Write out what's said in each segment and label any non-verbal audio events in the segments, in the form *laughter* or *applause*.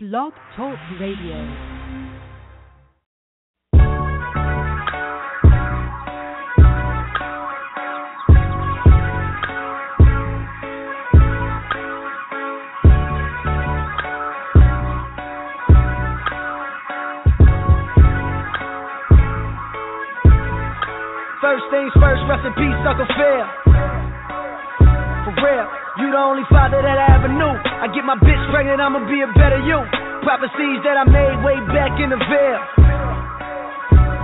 Blog Talk Radio. First things first, rest in peace, Uncle Phil. You the only father that I ever knew. I get my bitch pregnant, I'ma be a better you. Prophecies that I made way back in the Ville.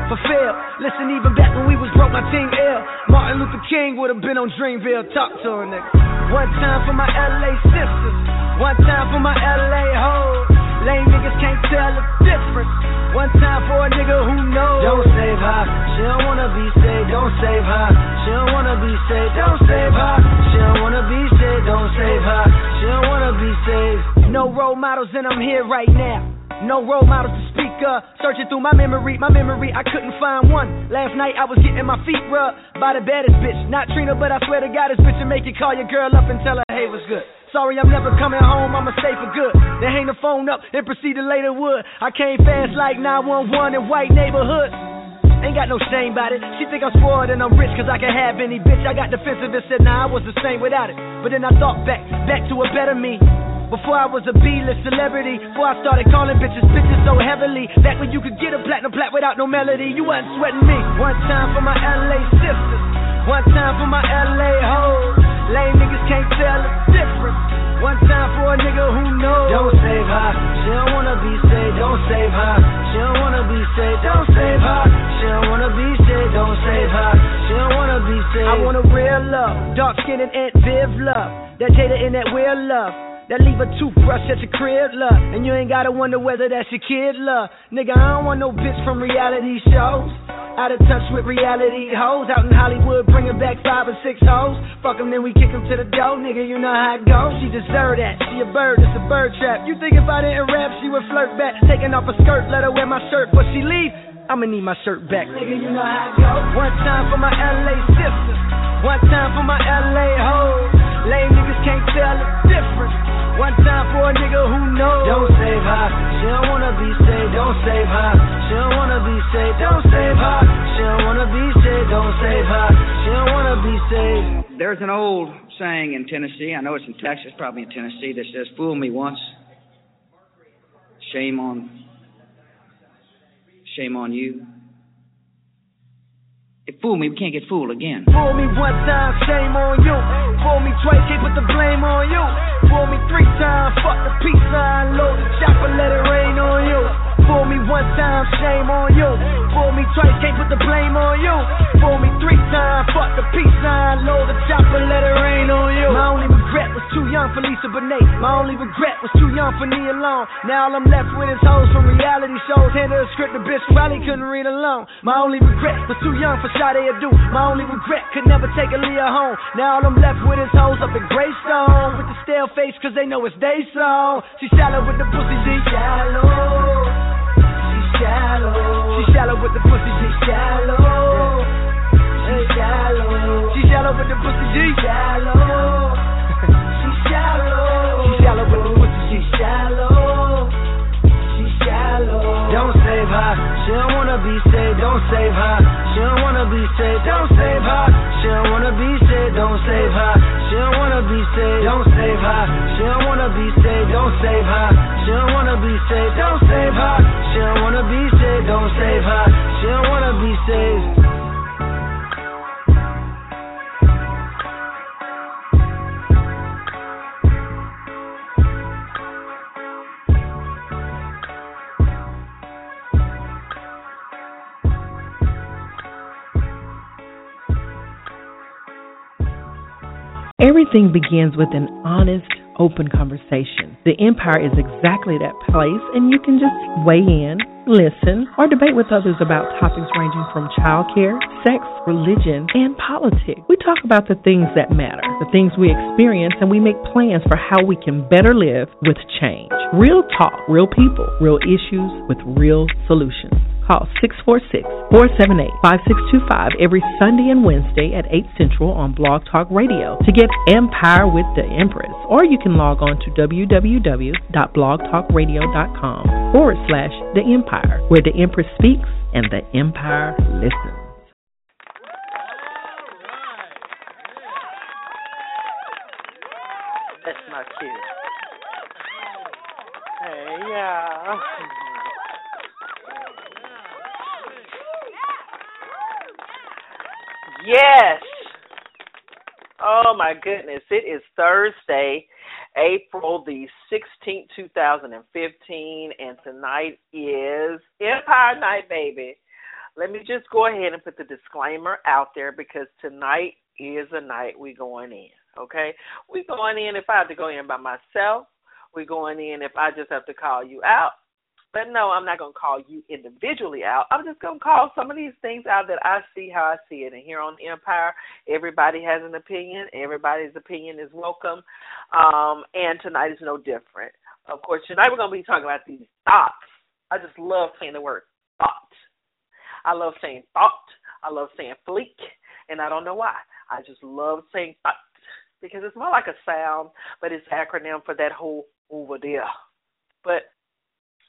Fulfill. Listen, even back when we was broke, my team ill. Martin Luther King would have been on Dreamville. Talk to a nigga. One time for my LA sisters. One time for my LA hoes. Lame niggas can't tell the difference. One time for a nigga who knows. Don't save her. She don't wanna be saved. Don't save her. She don't wanna be saved. Don't save her. Don't wanna be saved. Don't save her. She don't wanna be saved. No role models, and I'm here right now. No role models to speak of. Searching through my memory, my memory, I couldn't find one. Last night I was getting my feet rubbed by the baddest bitch. Not Trina, but I swear to God, this bitch will make you call your girl up and tell her, hey, what's good. Sorry, I'm never coming home, I'ma stay for good. Then hang the phone up and proceed to lay the wood. I came fast like 911 in white neighborhoods. Ain't got no shame about it. She think I'm spoiled and I'm rich cause I can have any bitch. I got defensive and said, nah, I was the same without it. But then I thought back, back to a better me. Before I was a B-list celebrity, before I started calling bitches bitches so heavily. Back when you could get a platinum plat without no melody, you wasn't sweating me. One time for my LA sisters, one time for my LA hoes. Lame niggas can't tell the difference. One time for a nigga who knows. Don't save her, she don't wanna be saved. Don't save her, she don't wanna be saved. Don't save her, she don't wanna be saved. Don't save her, she don't wanna be saved. I want a real love, dark skin and Aunt Viv love. That Jada and that real love. That leave a toothbrush at your crib, love. And you ain't gotta wonder whether that's your kid, love. Nigga, I don't want no bitch from reality shows. Out of touch with reality hoes. Out in Hollywood, bringing back five or six hoes. Fuck 'em, then we kick 'em to the door, nigga. You know how it goes. She deserve that. She a bird, it's a bird trap. You think if I didn't rap, she would flirt back? Taking off her skirt, let her wear my shirt, but she leave. I'ma need my shirt back. Nigga, you know how it goes. One time for my LA sisters. One time for my LA hoes. Lame niggas can't tell the difference. One time for a nigga who knows. Don't save her. She don't wanna be saved. Don't save her. She don't wanna be saved. Don't save her. She don't wanna be saved. Don't save her. She don't wanna be saved. There's an old saying in Tennessee, I know it's in Texas, probably in Tennessee, that says, Fool me once, shame on shame on you. It fooled me, we can't get fooled again. Fool me one time, shame on shame on you. Fool me twice, can't put the blame on you. Fool me three times, fuck the peace sign, load the chopper, let it rain on you. My only regret was too young for Lisa Bonet. My only regret was too young for Nia Long. Now all I'm left with is hoes from reality shows. Handed a script, the bitch probably couldn't read alone. My only regret was too young for Sade Adu. My only regret could never take Aaliyah home. Now all I'm left with is hoes up in Greystone with the stale face, cause they know it's they song. She shallow with the pussy, she shallow. Shallow. She shallow with the pussy, she shallow. She shallow. She shallow with the pussy, she shallow. She shallow. She shallow with the pussy, she shallow. Don't save her. She don't wanna be saved. Don't save her. She don't wanna be saved. Don't save her. She don't wanna be saved. Don't save her. She don't wanna be saved. Don't save her. She don't wanna be saved. Don't save her. She don't wanna be saved. Don't save her. She don't wanna be saved. Don't save her. She don't wanna be saved. Everything begins with an honest, open conversation. The Empire is exactly that place, and you can just weigh in, listen, or debate with others about topics ranging from childcare, sex, religion, and politics. We talk about the things that matter, the things we experience, and we make plans for how we can better live with change. Real talk, real people, real issues with real solutions. Call 646-478-5625 every Sunday and Wednesday at 8 Central on Blog Talk Radio to get Empire with the Empress. Or you can log on to www.blogtalkradio.com forward slash The Empire, where the Empress speaks and the Empire listens. That's. Hey, yeah. Yes. Oh my goodness. It is Thursday, April the 16th, 2015, and tonight is Empire Night, baby. Let me just go ahead and put the disclaimer out there because tonight is a night we going in. Okay? We going in if I have to go in by myself. We going in if I just have to call you out. But no, I'm not going to call you individually out. I'm just going to call some of these things out that I see how I see it. And here on Empire, everybody has an opinion. Everybody's opinion is welcome. Um, and tonight is no different. Of course, tonight we're going to be talking about these thoughts. I just love saying the word thought. I love saying thought. I love saying fleek. And I don't know why. I just love saying thought because it's more like a sound, but it's acronym for that whole over there. But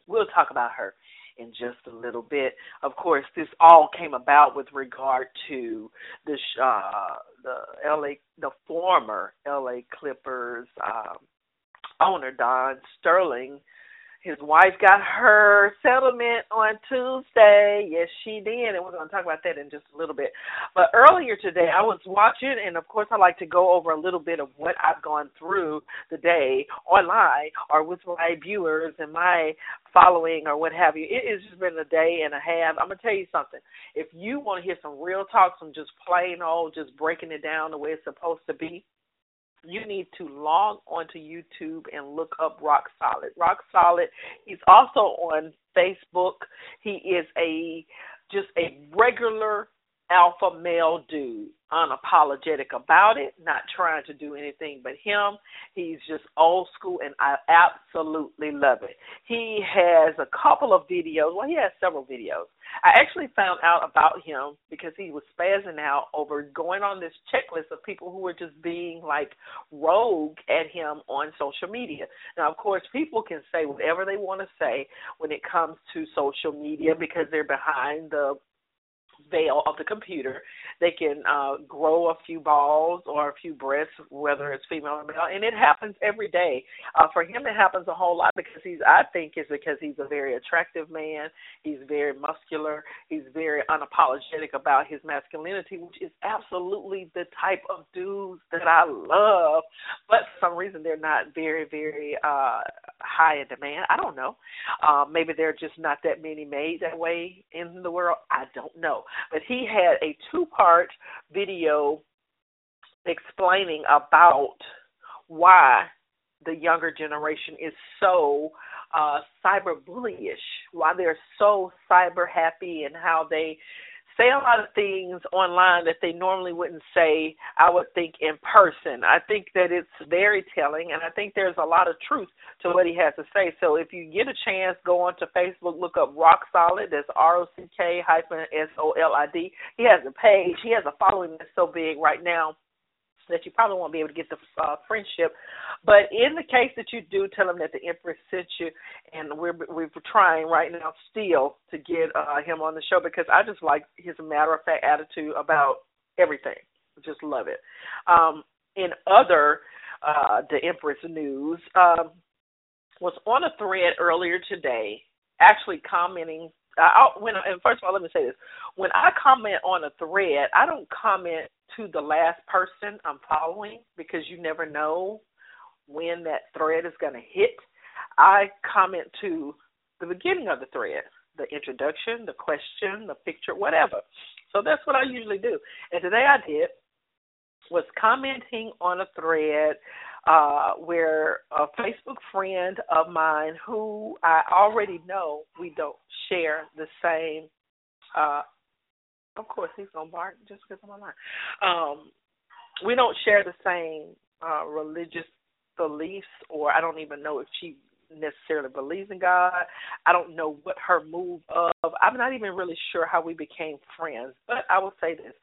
we'll talk about her in just a little bit. Of course, this all came about with regard to the uh, the LA the former LA Clippers um, owner Don Sterling his wife got her settlement on Tuesday. Yes, she did, and we're going to talk about that in just a little bit. But earlier today, I was watching, and of course, I like to go over a little bit of what I've gone through the day online or with my viewers and my following or what have you. It has just been a day and a half. I'm going to tell you something. If you want to hear some real talk, some just plain old, just breaking it down the way it's supposed to be, you need to log onto YouTube and look up Rock Solid. Rock Solid. He's also on Facebook. He is a just a regular alpha male dude, unapologetic about it, not trying to do anything but him. He's just old school, and I absolutely love it. He has a couple of videos. Well, he has several videos. I actually found out about him because he was spazzing out over going on this checklist of people who were just being like rogue at him on social media. Now, of course, people can say whatever they want to say when it comes to social media because they're behind the veil of the computer. They can uh, grow a few balls or a few breasts, whether it's female or male, and it happens every day. Uh, for him, it happens a whole lot because he's, I think, is because he's a very attractive man. He's very muscular. He's very unapologetic about his masculinity, which is absolutely the type of dudes that I love. But for some reason, they're not very, very uh, high in demand. I don't know. Uh, maybe there are just not that many made that way in the world. I don't know. But he had a two part video explaining about why the younger generation is so uh cyberbully-ish, why they're so cyber happy and how they say a lot of things online that they normally wouldn't say, I would think, in person. I think that it's very telling, and I think there's a lot of truth to what he has to say. So if you get a chance, go onto Facebook, look up Rock Solid. That's R O C K hyphen S O L I D. He has a page. He has a following that's so big right now that you probably won't be able to get the uh, friendship. But in the case that you do, tell him that the Empress sent you, and we're we're trying right now still to get uh, him on the show because I just like his matter of fact attitude about everything. Just love it. Um, in other uh, the Empress news, um, was on a thread earlier today, actually commenting I, when and first of all, let me say this: when I comment on a thread, I don't comment to the last person I'm following because you never know when that thread is going to hit. I comment to the beginning of the thread, the introduction, the question, the picture, whatever. So that's what I usually do. And today I did was commenting on a thread uh, where a Facebook friend of mine who I already know we don't share the same. Uh, of course, he's gonna bark just because I'm online. Um, we don't share the same uh, religious beliefs, or I don't even know if she necessarily believes in God. I don't know what her move of. I'm not even really sure how we became friends. But I will say this: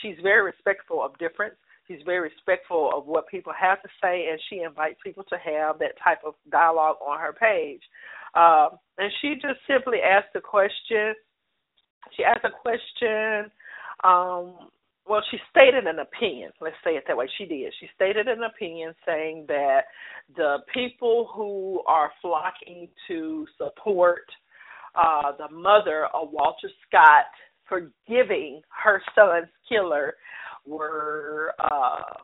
she's very respectful of difference. She's very respectful of what people have to say, and she invites people to have that type of dialogue on her page. Um, and she just simply asked a question. She asked a question. Um, well, she stated an opinion. Let's say it that way. She did. She stated an opinion saying that the people who are flocking to support uh, the mother of Walter Scott forgiving her son's killer were uh,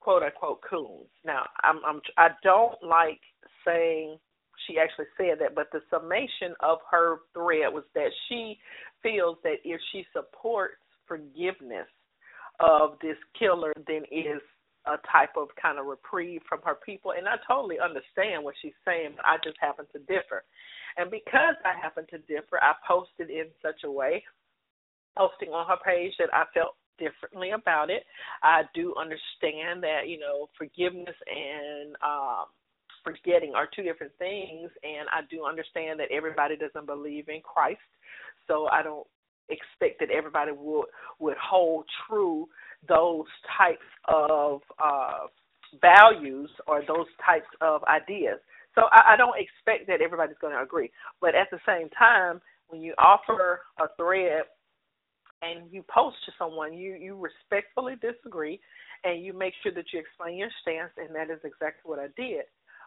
quote unquote coons. Now, I'm, I'm I don't like saying she actually said that, but the summation of her thread was that she feels that if she supports forgiveness of this killer, then is a type of kind of reprieve from her people. And I totally understand what she's saying, but I just happen to differ. And because I happen to differ, I posted in such a way, posting on her page that I felt differently about it. I do understand that, you know, forgiveness and um forgetting are two different things and I do understand that everybody doesn't believe in Christ. So I don't expect that everybody would would hold true those types of uh values or those types of ideas. So I, I don't expect that everybody's going to agree. But at the same time, when you offer a thread and you post to someone, you you respectfully disagree, and you make sure that you explain your stance, and that is exactly what I did.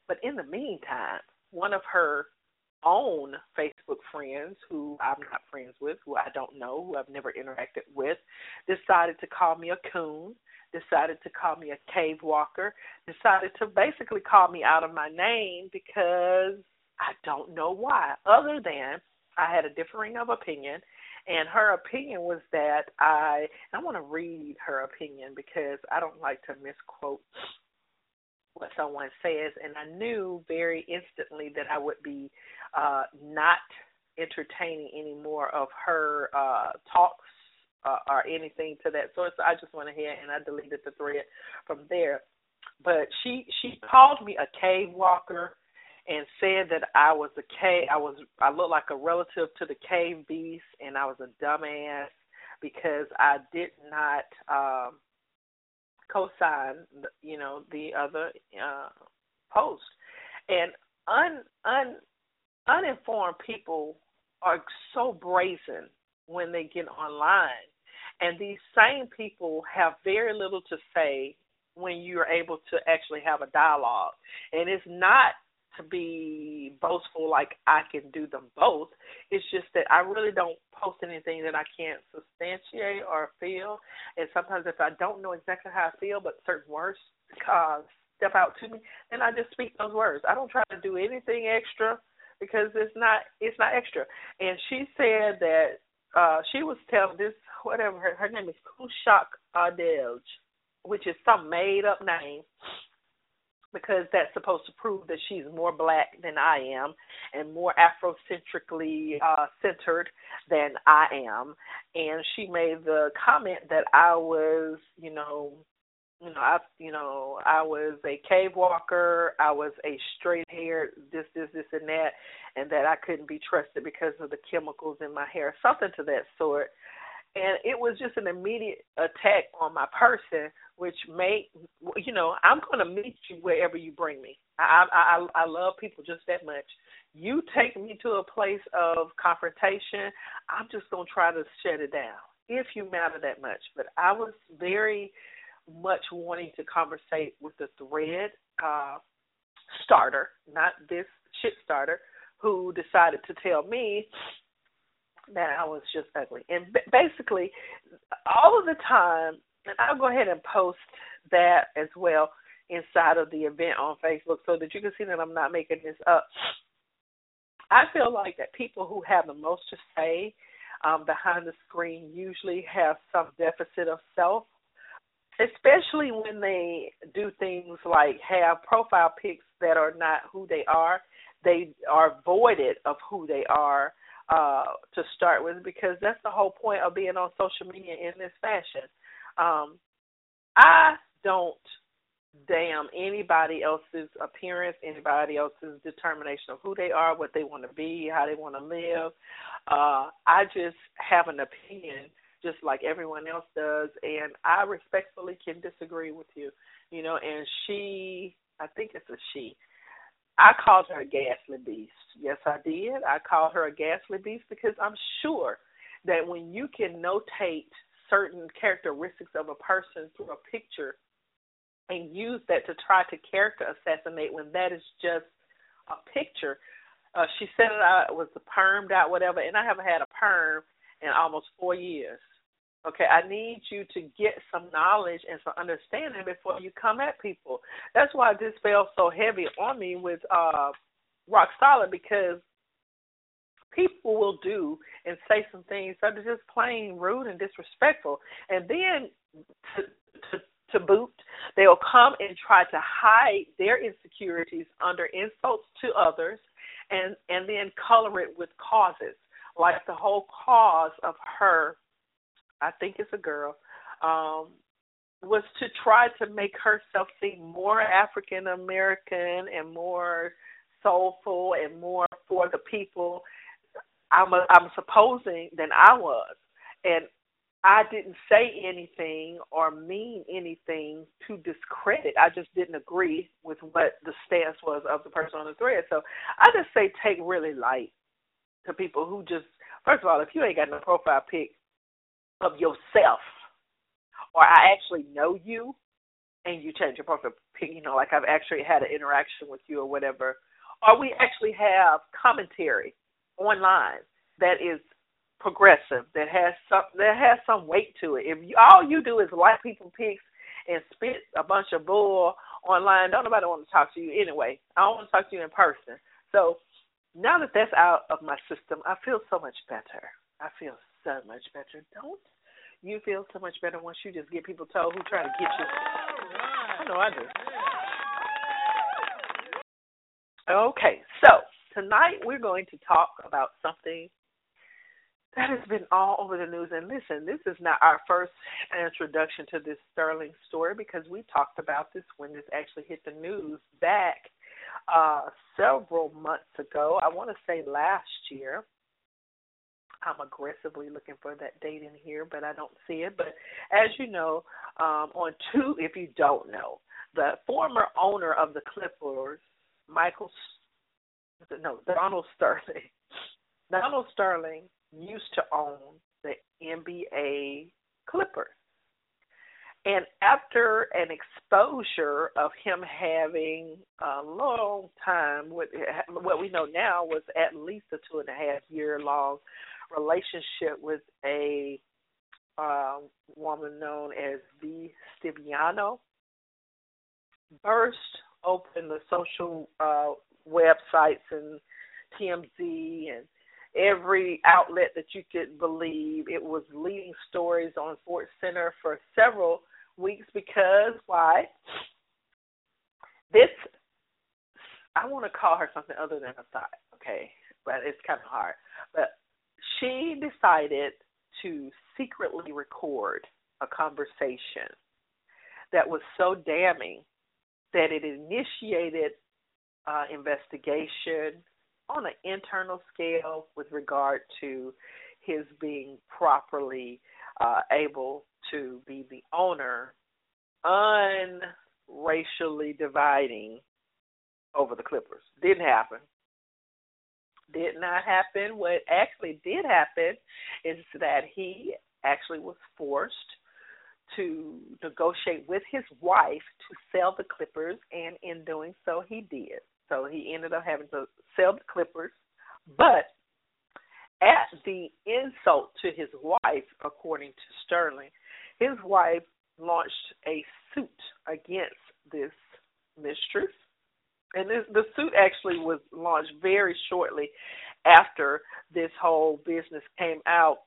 But in the meantime, one of her own Facebook friends, who I'm not friends with, who I don't know, who I've never interacted with, decided to call me a coon, decided to call me a cave walker, decided to basically call me out of my name because I don't know why, other than I had a differing of opinion and her opinion was that I I want to read her opinion because I don't like to misquote what someone says and I knew very instantly that I would be uh not entertaining any more of her uh talks uh, or anything to that sort. So I just went ahead and I deleted the thread from there. But she she called me a cave walker and said that I was a cave. I was I looked like a relative to the cave beast, and I was a dumbass because I did not um, co-sign, you know, the other uh, post. And un un uninformed people are so brazen when they get online, and these same people have very little to say when you're able to actually have a dialogue. And it's not to be boastful like I can do them both. It's just that I really don't post anything that I can't substantiate or feel. And sometimes if I don't know exactly how I feel, but certain words uh, step out to me, then I just speak those words. I don't try to do anything extra because it's not it's not extra. And she said that uh she was telling this whatever her, her name is Kushak Adelj, which is some made up name because that's supposed to prove that she's more black than I am and more Afrocentrically uh, centered than I am. And she made the comment that I was, you know, you know, I, you know, I was a cave walker. I was a straight hair, this, this, this, and that, and that I couldn't be trusted because of the chemicals in my hair, something to that sort and it was just an immediate attack on my person, which made you know I'm going to meet you wherever you bring me. I, I I love people just that much. You take me to a place of confrontation, I'm just going to try to shut it down if you matter that much. But I was very much wanting to conversate with the thread uh, starter, not this shit starter, who decided to tell me that I was just ugly. And b- basically, all of the time, and I'll go ahead and post that as well inside of the event on Facebook so that you can see that I'm not making this up. I feel like that people who have the most to say um, behind the screen usually have some deficit of self, especially when they do things like have profile pics that are not who they are. They are voided of who they are uh, to start with because that's the whole point of being on social media in this fashion. Um, I don't damn anybody else's appearance, anybody else's determination of who they are, what they want to be, how they want to live. Uh, I just have an opinion just like everyone else does and I respectfully can disagree with you. You know, and she I think it's a she. I called her a ghastly beast. Yes, I did. I called her a ghastly beast because I'm sure that when you can notate certain characteristics of a person through a picture and use that to try to character assassinate when that is just a picture. Uh, she said it I was permed out, whatever, and I haven't had a perm in almost four years. Okay, I need you to get some knowledge and some understanding before you come at people. That's why this fell so heavy on me with uh Rock Solid because people will do and say some things that are just plain rude and disrespectful. And then to to to boot, they'll come and try to hide their insecurities under insults to others and and then color it with causes. Like the whole cause of her I think it's a girl, um, was to try to make herself seem more African American and more soulful and more for the people. I'm a, I'm supposing than I was, and I didn't say anything or mean anything to discredit. I just didn't agree with what the stance was of the person on the thread. So I just say take really light to people who just first of all, if you ain't got no profile pic of yourself, or I actually know you, and you change your profile you know, like I've actually had an interaction with you or whatever, or we actually have commentary online that is progressive that has some that has some weight to it. If you, all you do is like people pics and spit a bunch of bull online, don't nobody want to talk to you anyway. I don't want to talk to you in person. So now that that's out of my system, I feel so much better. I feel so much better. Don't you feel so much better once you just get people told who try to get you? I know I do. Okay, so tonight we're going to talk about something that has been all over the news. And listen, this is not our first introduction to this Sterling story because we talked about this when this actually hit the news back uh, several months ago. I want to say last year. I'm aggressively looking for that date in here, but I don't see it. But as you know, um, on two, if you don't know, the former owner of the Clippers, Michael, no, Donald Sterling. *laughs* Donald Sterling used to own the NBA Clippers. And after an exposure of him having a long time, what, what we know now was at least a two and a half year long relationship with a uh, woman known as V. Stiviano, burst open the social uh, websites and TMZ and every outlet that you could believe. It was leading stories on Sports Center for several weeks because why? This I want to call her something other than a thought, okay? But it's kind of hard. But she decided to secretly record a conversation that was so damning that it initiated uh, investigation on an internal scale with regard to his being properly uh, able to be the owner, unracially dividing over the Clippers. Didn't happen. Did not happen. What actually did happen is that he actually was forced to negotiate with his wife to sell the Clippers, and in doing so, he did. So he ended up having to sell the Clippers, but at the insult to his wife, according to Sterling, his wife launched a suit against this mistress. And this, the suit actually was launched very shortly after this whole business came out.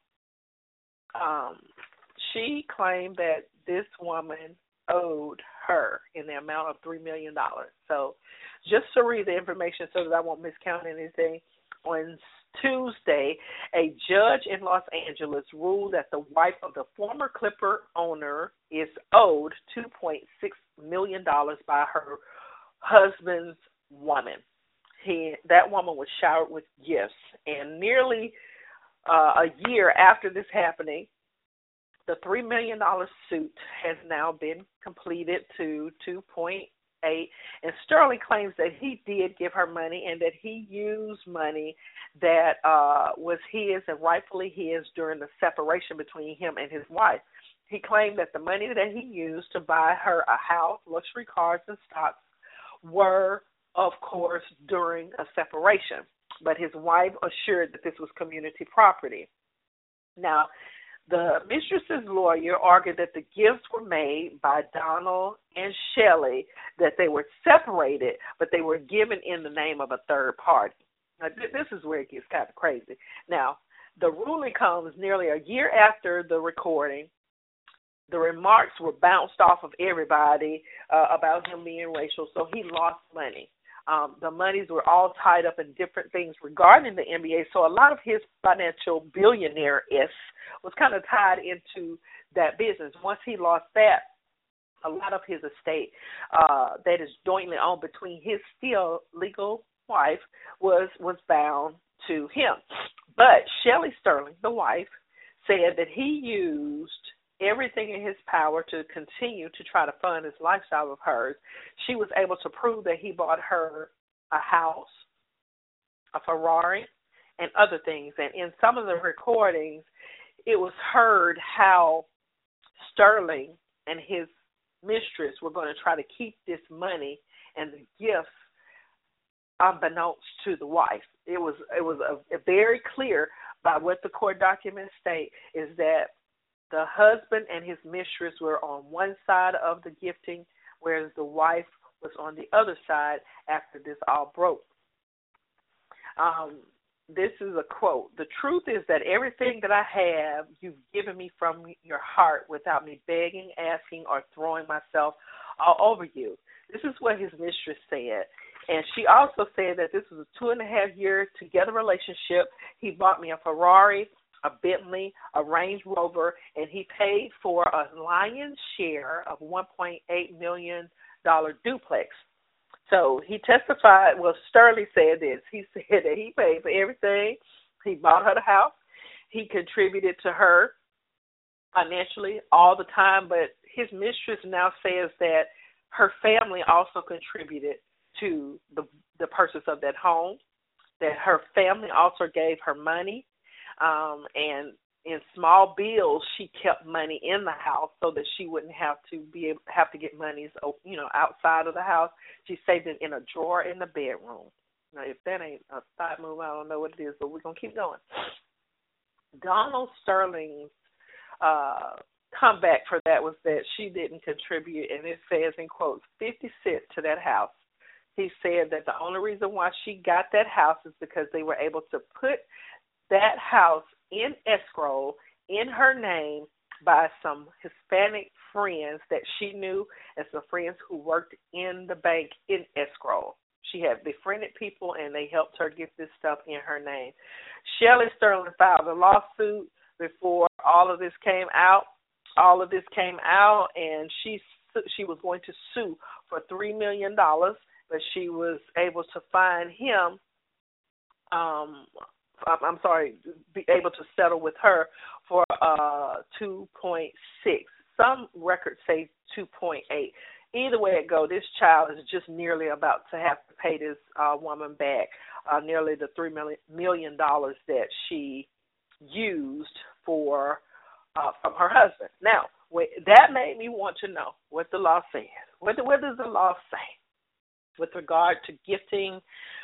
Um, she claimed that this woman owed her in the amount of three million dollars. So just to read the information so that I won't miscount anything, on Tuesday, a judge in Los Angeles ruled that the wife of the former Clipper owner is owed $2.6 million by her husband's woman. He that woman was showered with gifts, and nearly uh, a year after this happening, the three million dollar suit has now been completed to two point eight, and Sterling claims that he did give her money and that he used money that uh was his and rightfully his during the separation between him and his wife. He claimed that the money that he used to buy her a house, luxury cars, and stocks were, of course, during a separation. But his wife assured that this was community property. Now, the mistress's lawyer argued that the gifts were made by Donald and Shelley, that they were separated, but they were given in the name of a third party. Now, this is where it gets kind of crazy. Now, the ruling comes nearly a year after the recording. The remarks were bounced off of everybody uh, about him being racial, so he lost money. Um, the monies were all tied up in different things regarding the NBA. So a lot of his financial billionaire is was kind of tied into that business. Once he lost that, a lot of his estate uh, that is jointly owned between his still legal wife was was bound to him. But Shelley Sterling, the wife, said that he used everything in his power to continue to try to fund his lifestyle of hers. She was able to prove that he bought her a house, a Ferrari, and other things. And in some of the recordings, it was heard how Sterling and his mistress were going to try to keep this money and the gifts unbeknownst to the wife. It was it was a, a very clear by what the court documents state is that the husband and his mistress were on one side of the gifting, whereas the wife was on the other side after this all broke. Um, this is a quote. The truth is that everything that I have, you've given me from your heart without me begging, asking, or throwing myself all over you. This is what his mistress said. And she also said that this was a two and a half year together relationship. He bought me a Ferrari, a Bentley, a Range Rover, and he paid for a lion's share of $1.8 million duplex. So he testified, well, Sterling said this. He *laughs* said that he paid for everything. He bought her the house. He contributed to her financially all the time, but his mistress now says that her family also contributed to the the purchase of that home. That her family also gave her money, um, and in small bills she kept money in the house so that she wouldn't have to be able, have to get monies you know outside of the house. She saved it in a drawer in the bedroom. Now if that ain't a side move i don't know what it is but we're going to keep going. Donald sterling's uh comeback for that was that she didn't contribute and it says in quotes 50 cents to that house. He said that the only reason why she got that house is because they were able to put that house in escrow in her name by some Hispanic friends that she knew and some friends who worked in the bank in escrow. She had befriended people and they helped her get this stuff in her name. Shelley Sterling filed a lawsuit before all of this came out. All of this came out and she she was going to sue for 3 million dollars, but she was able to find him um I'm sorry, be able to settle with her for uh 2.6. Some records say 2.8. Either way it go, this child is just nearly about to have to pay this uh, woman back uh, nearly the three million million dollars that she used for uh, from her husband. Now, that made me want to know what the law says. What, what does the law say with regard to gifting?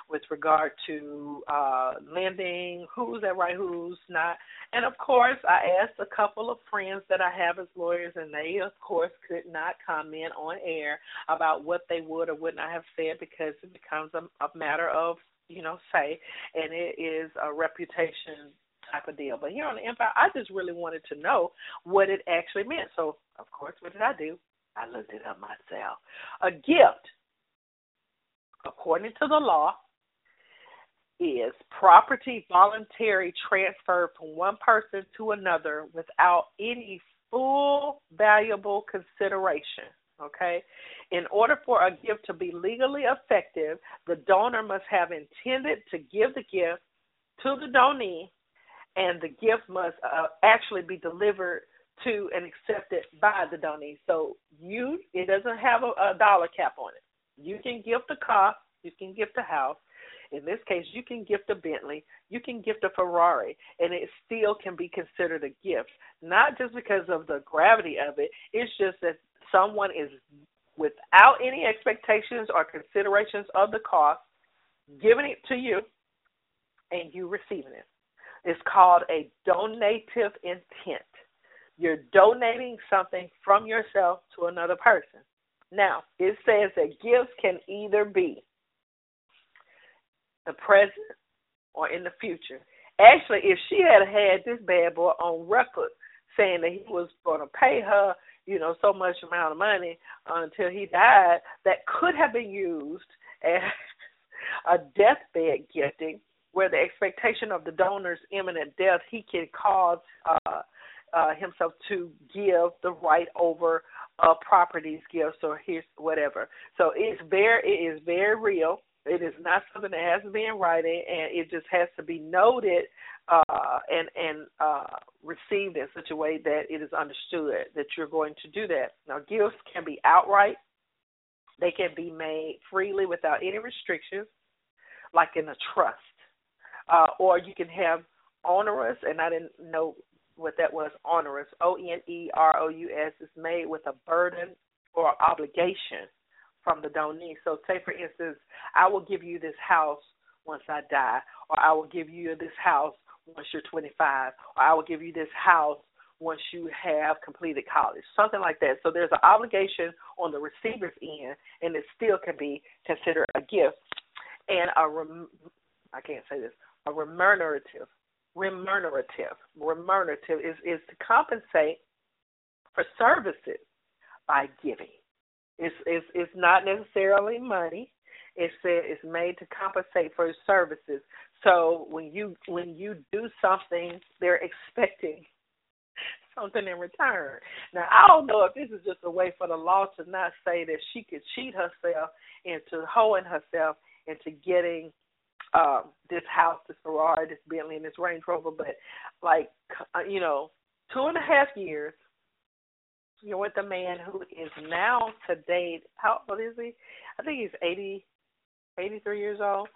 with regard to uh, lending, who's that right, who's not. And of course, I asked a couple of friends that I have as lawyers, and they, of course, could not comment on air about what they would or would not have said because it becomes a, a matter of, you know, say, and it is a reputation type of deal. But here on the Empire, I just really wanted to know what it actually meant. So, of course, what did I do? I looked it up myself. A gift, according to the law, is property voluntary transferred from one person to another without any full valuable consideration. Okay? In order for a gift to be legally effective, the donor must have intended to give the gift to the donee, and the gift must uh, actually be delivered to and accepted by the donee. So you, it doesn't have a, a dollar cap on it. You can gift a car, you can gift a house. In this case, you can gift a Bentley, you can gift a Ferrari, and it still can be considered a gift. Not just because of the gravity of it, it's just that someone is without any expectations or considerations of the cost, giving it to you, and you receiving it. It's called a donative intent. You're donating something from yourself to another person. Now, it says that gifts can either be the present or in the future. Actually, if she had had this bad boy on record saying that he was going to pay her, you know, so much amount of money until he died, that could have been used as *laughs* a deathbed gifting, where the expectation of the donor's imminent death, he can cause uh, uh, himself to give the right over uh, properties, gifts, or his whatever. So it's very, it is very real. It is not something that has to be in writing, and it just has to be noted uh, and and uh, received in such a way that it is understood that you're going to do that. Now, gifts can be outright; they can be made freely without any restrictions, like in a trust, uh, or you can have onerous. And I didn't know what that was. Onerous, O N E R O U S, is made with a burden or obligation from the donee. So, say for instance, I will give you this house once I die, or I will give you this house once you're 25, or I will give you this house once you have completed college, something like that. So there's an obligation on the receiver's end, and it still can be considered a gift. And a rem- I can't say this a remunerative, remunerative, remunerative is is to compensate for services by giving. It's it's it's not necessarily money. It's it's made to compensate for services. So when you when you do something, they're *laughs* expecting something in return. Now I don't know if this is just a way for the law to not say that she could cheat herself into hoeing herself into getting um this house, this Ferrari, this Bentley, and this Range Rover, but like uh, you know, two and a half years you're with a man who is now to date. How old is he? I think he's eighty, eighty-three years old,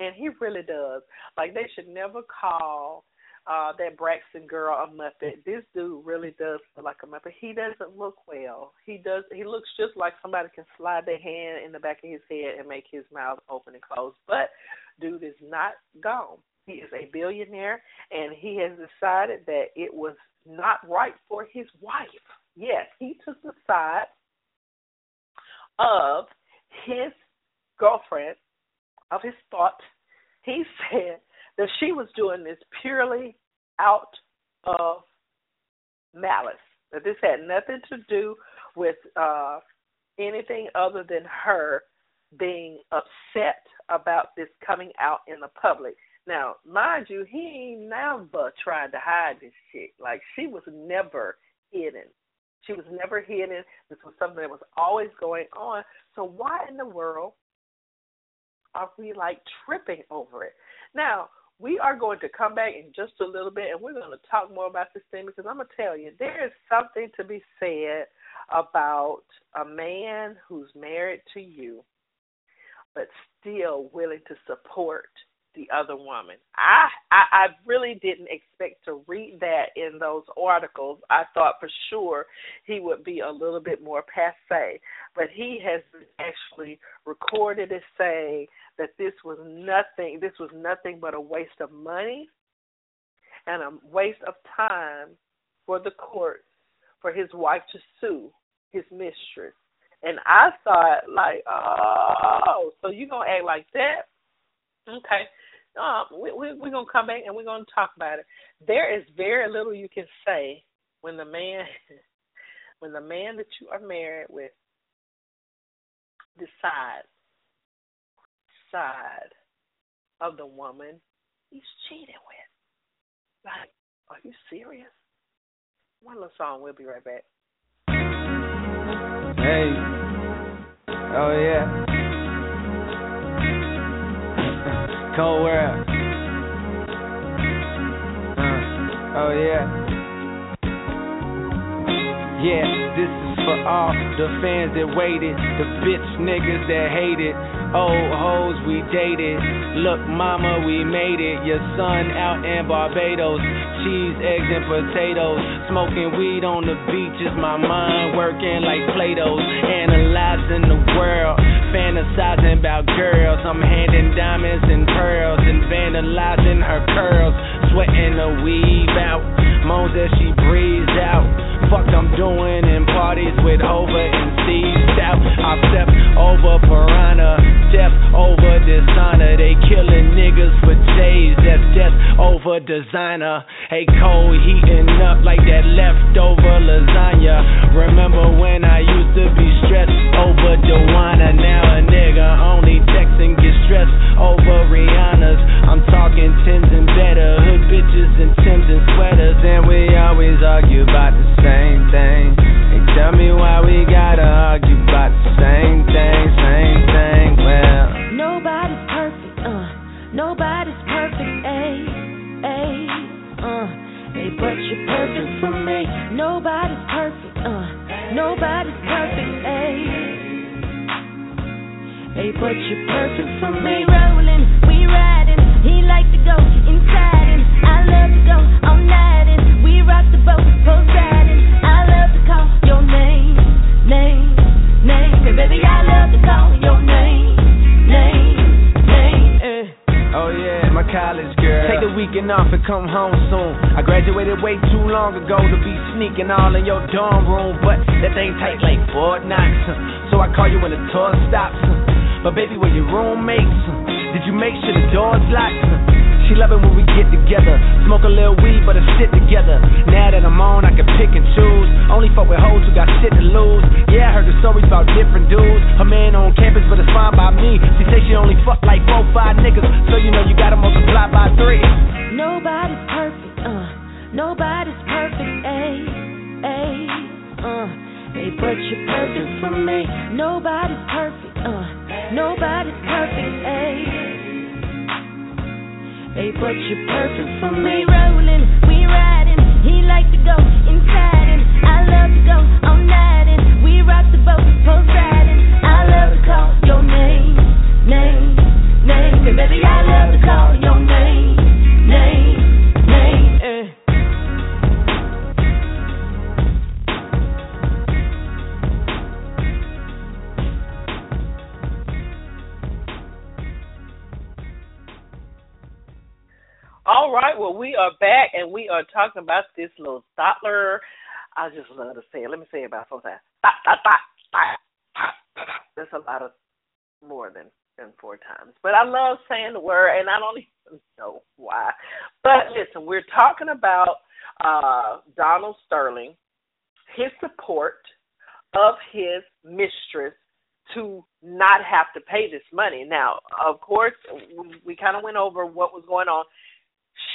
and he really does. Like they should never call uh that Braxton girl a muppet. This dude really does look like a muppet. He doesn't look well. He does. He looks just like somebody can slide their hand in the back of his head and make his mouth open and close. But dude is not gone. He is a billionaire, and he has decided that it was not right for his wife Yes, he took the side of his girlfriend, of his thought. He *laughs* said that she was doing this purely out of malice. That this had nothing to do with uh anything other than her being upset about this coming out in the public. Now, mind you, he never tried to hide this shit. Like she was never hidden. She was never hidden. This was something that was always going on. So why in the world are we like tripping over it? Now, we are going to come back in just a little bit and we're going to talk more about this thing because I'm going to tell you there is something to be said about a man who's married to you but still willing to support the other woman. I, I I really didn't expect to read that in those articles. I thought for sure he would be a little bit more passe, but he has actually recorded as saying that this was nothing. This was nothing but a waste of money and a waste of time for the court for his wife to sue his mistress. And I thought, like, oh, so you gonna act like that? Okay. Um, we, we, we're going to come back and we're going to talk about it. There is very little you can say when the man, *laughs* when the man that you are married with decides decide of the woman he's cheating with. Like, are you serious? One little song. We'll be right back. Hey. Oh yeah. Cold world. Uh, oh yeah. Yeah, this is for all the fans that waited, the bitch niggas that hated, old hoes we dated. Look, mama, we made it. Your son out in Barbados, cheese, eggs, and potatoes. Smoking weed on the beaches, my mind working like Play-Dohs. Analyzing the world, fantasizing about girls. I'm handing diamonds and pearls and vandalizing her curls. Sweating the weave out, moans as she breathes out. Fuck I'm doing in parties with Hova and Steve Stoute. I step over Piranha, step over Dishonor. They killing niggas for J's, that's death over designer. Hey, cold heating up like that leftover lasagna. Remember when I used to be stressed over Joanna? Now a nigga only texting get stressed over Rihanna's. I'm talking Tims and better, hood bitches and Tims and sweaters, and we always argue about the same thing. Hey, tell me why we gotta argue about the same thing, same thing. Well, Nobody's perfect, uh. Nobody's perfect, ayy, ayy, uh. Hey, but you're perfect for me. Nobody's perfect, uh. Nobody's perfect, ayy. Hey, but you're perfect for me. We rolling, we riding. He like to go inside and I love to go all night and we rock the boat, Poseidon. I love to call your name, name, name. And baby, I love to call Oh yeah, my college girl. Take the weekend off and come home soon. I graduated way too long ago to be sneaking all in your dorm room, but that thing tight like Fort Knox. So I call you when the tour stops. But baby, were your roommates? Did you make sure the doors locked? She love it when we get together. Smoke a little weed, but a sit together. Now that I'm on, I can pick and choose. Only fuck with hoes who got shit to lose. Yeah, I heard the stories about different dudes. Her man on campus, but it's fine by me. She say she only fuck like four, five niggas. So you know you gotta multiply by three. Nobody's perfect, uh. Nobody's perfect, ayy, ayy, uh. Hey, but you're perfect for me. Nobody's perfect, uh. Nobody's perfect, ayy. Hey, but you're perfect for me. We rolling, we riding. He like to go inside and I love to go all night and we rock the boat, Poseidon. I love to call your name, name, name. And baby, I love to call Right, well, we are back and we are talking about this little Stotler. I just love to say it. Let me say it about four times. That's a lot of more than than four times. But I love saying the word, and I don't even know why. But listen, we're talking about uh, Donald Sterling, his support of his mistress to not have to pay this money. Now, of course, we, we kind of went over what was going on.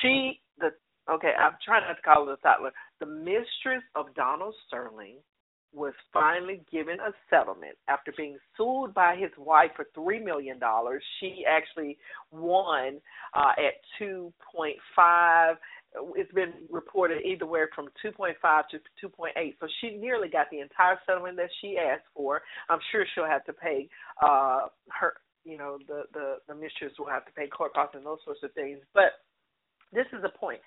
She, the okay, I'm trying not to call her the toddler. The mistress of Donald Sterling was finally given a settlement after being sued by his wife for three million dollars. She actually won uh, at two point five. It's been reported either way from 2.5 to 2.8. So she nearly got the entire settlement that she asked for. I'm sure she'll have to pay uh, her, you know, the, the the mistress will have to pay court costs and those sorts of things. But this is the point.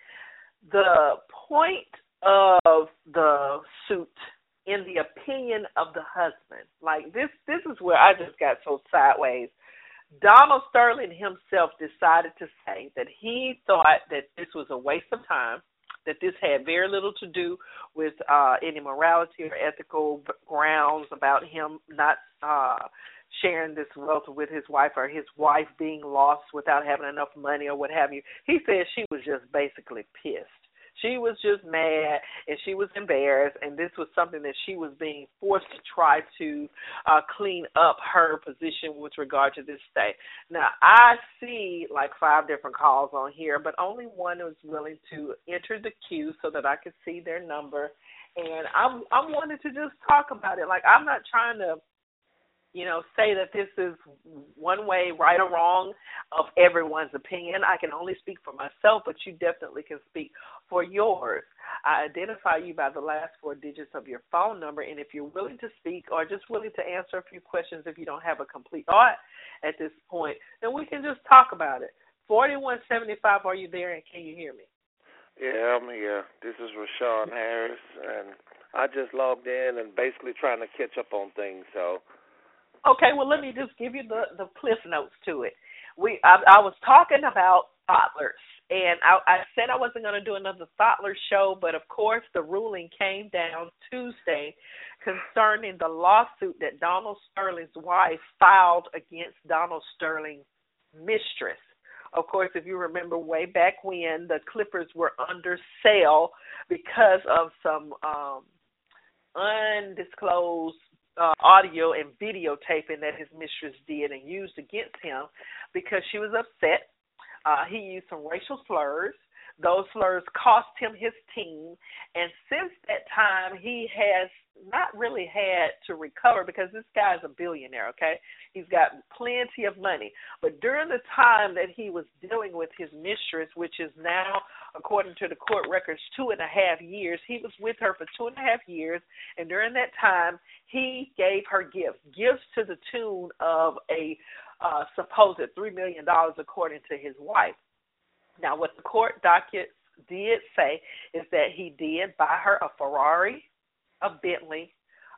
The point of the suit in the opinion of the husband. Like this this is where I just got so sideways. Donald Sterling himself decided to say that he thought that this was a waste of time, that this had very little to do with uh any morality or ethical grounds about him not uh sharing this wealth with his wife or his wife being lost without having enough money or what have you. He said she was just basically pissed. She was just mad and she was embarrassed, and this was something that she was being forced to try to uh, clean up her position with regard to this stay. Now, I see like five different calls on here, but only one was willing to enter the queue so that I could see their number. And I'm I'm wanting to just talk about it. Like I'm not trying to you know, say that this is one way, right or wrong, of everyone's opinion. I can only speak for myself, but you definitely can speak for yours. I identify you by the last four digits of your phone number, and if you're willing to speak or just willing to answer a few questions if you don't have a complete thought at this point, then we can just talk about it. 4175, are you there, and can you hear me? Yeah, I'm here. This is Rashawn Harris, and I just logged in and basically trying to catch up on things, so Okay, well, let me just give you the the cliff notes to it. We I, I was talking about toddlers, and I, I said I wasn't going to do another toddler show, but of course the ruling came down Tuesday concerning the lawsuit that Donald Sterling's wife filed against Donald Sterling's mistress. Of course, if you remember way back when the Clippers were under sale because of some um undisclosed uh, audio and videotaping that his mistress did and used against him because she was upset. Uh, he used some racial slurs. Those slurs cost him his team, and since that time, he has not really had to recover because this guy is a billionaire. Okay, he's got plenty of money, but during the time that he was dealing with his mistress, which is now, according to the court records, two and a half years, he was with her for two and a half years, and during that time, he gave her gifts, gifts to the tune of a uh, supposed three million dollars, according to his wife. Now, what the court docket did say is that he did buy her a Ferrari, a Bentley,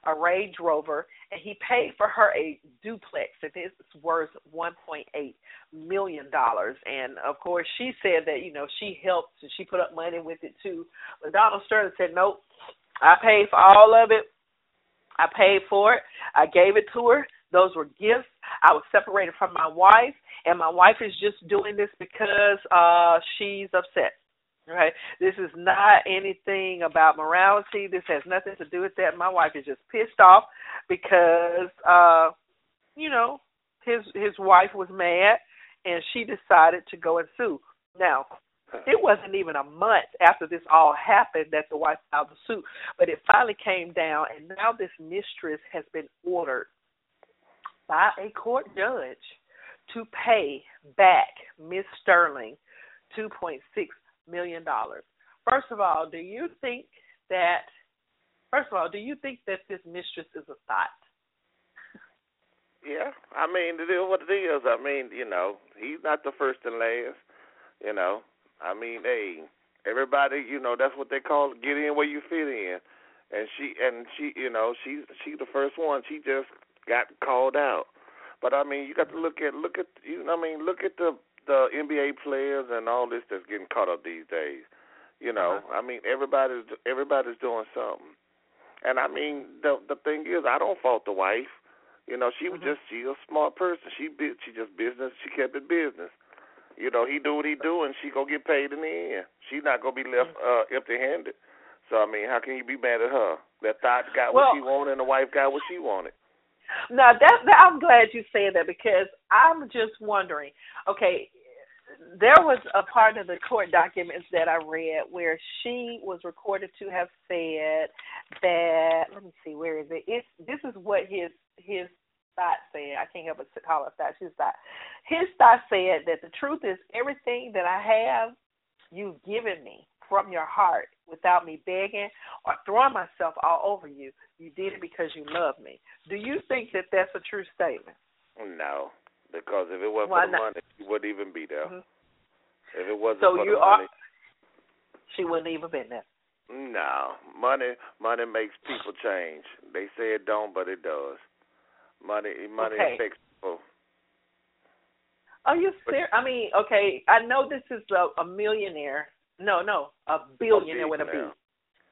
a Range Rover, and he paid for her a duplex and it's worth one point eight million dollars. And of course she said that, you know, she helped and she put up money with it too. But Donald Sterling said, Nope, I paid for all of it. I paid for it. I gave it to her. Those were gifts. I was separated from my wife, and my wife is just doing this because uh she's upset. Right? This is not anything about morality. This has nothing to do with that. My wife is just pissed off because uh you know, his his wife was mad and she decided to go and sue. Now, it wasn't even a month after this all happened that the wife filed the suit, but it finally came down, and now this mistress has been ordered by a court judge to pay back Miss Sterling two point six million dollars. First of all, do you think that first of all, do you think that this mistress is a thought? Yeah, I mean it is what it is. I mean, you know, he's not the first and last. You know, I mean, hey, everybody, you know, that's what they call get in where you fit in. And she and she, you know, she she the first one. She just got called out. But I mean, you got to look at look at you. Know, I mean, look at the the NBA players and all this that's getting caught up these days. You know, uh-huh. I mean, everybody's everybody's doing something. And I mean, the the thing is, I don't fault the wife. You know, she was mm-hmm. just she's a smart person. She she just business. She kept it business. You know, he do what he do, and she gonna get paid in the end. She's not gonna be left uh, empty-handed. So I mean, how can you be mad at her? That thought got well, what she wanted, and the wife got what she wanted. Now that, that I'm glad you said that because I'm just wondering. Okay, there was a part of the court documents that I read where she was recorded to have said that. Let me see, where is it? It's this is what his his thought said. I can't help but call it thought. His thought. His thought said that the truth is everything that I have, you've given me from your heart without me begging or throwing myself all over you. You did it because you love me. Do you think that that's a true statement? No, because if it wasn't Why for the not? money, she wouldn't even be there. Mm-hmm. If it wasn't So for you the are. money, She wouldn't even been there. no, money money makes people change. They say it don't, but it does. Money money Okay. affects people. Are you serious? I mean, okay, I know this is a, a millionaire. No, no, a billionaire with a B.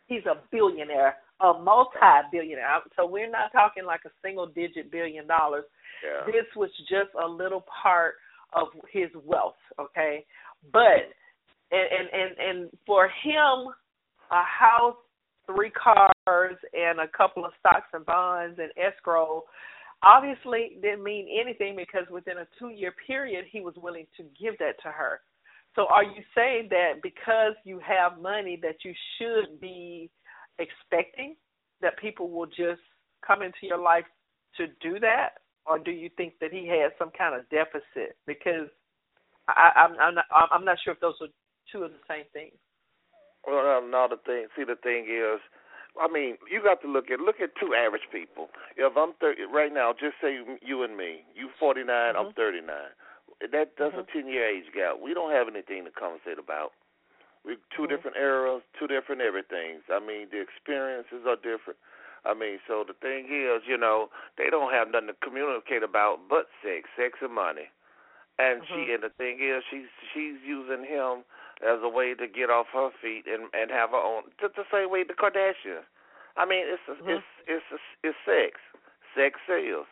He's a billionaire, a multi-billionaire. So we're not talking like a single-digit billion dollars. Yeah. This was just a little part of his wealth, okay? But and and and, and for him, a house, three cars, and a couple of stocks and bonds and escrow obviously didn't mean anything because within a two year period he was willing to give that to her. So are you saying that because you have money that you should be expecting that people will just come into your life to do that? Or do you think that he had some kind of deficit? Because I, I'm I'm not I'm not sure if those are two of the same things. Well, no, the thing. See, the thing is, I mean, you got to look at look at two average people. If I'm 30 right now, just say you and me. You 49, mm-hmm. I'm 39. That that's mm-hmm. a 10 year age gap. We don't have anything to conversate about. We 2 mm-hmm. different eras, two different everythings. I mean, the experiences are different. I mean, so the thing is, you know, they don't have nothing to communicate about but sex, sex and money. And mm-hmm. she and the thing is, she's she's using him as a way to get off her feet and and have her own. Just the same way the Kardashians. I mean, it's a, mm-hmm. it's it's a, it's sex. Sex sells,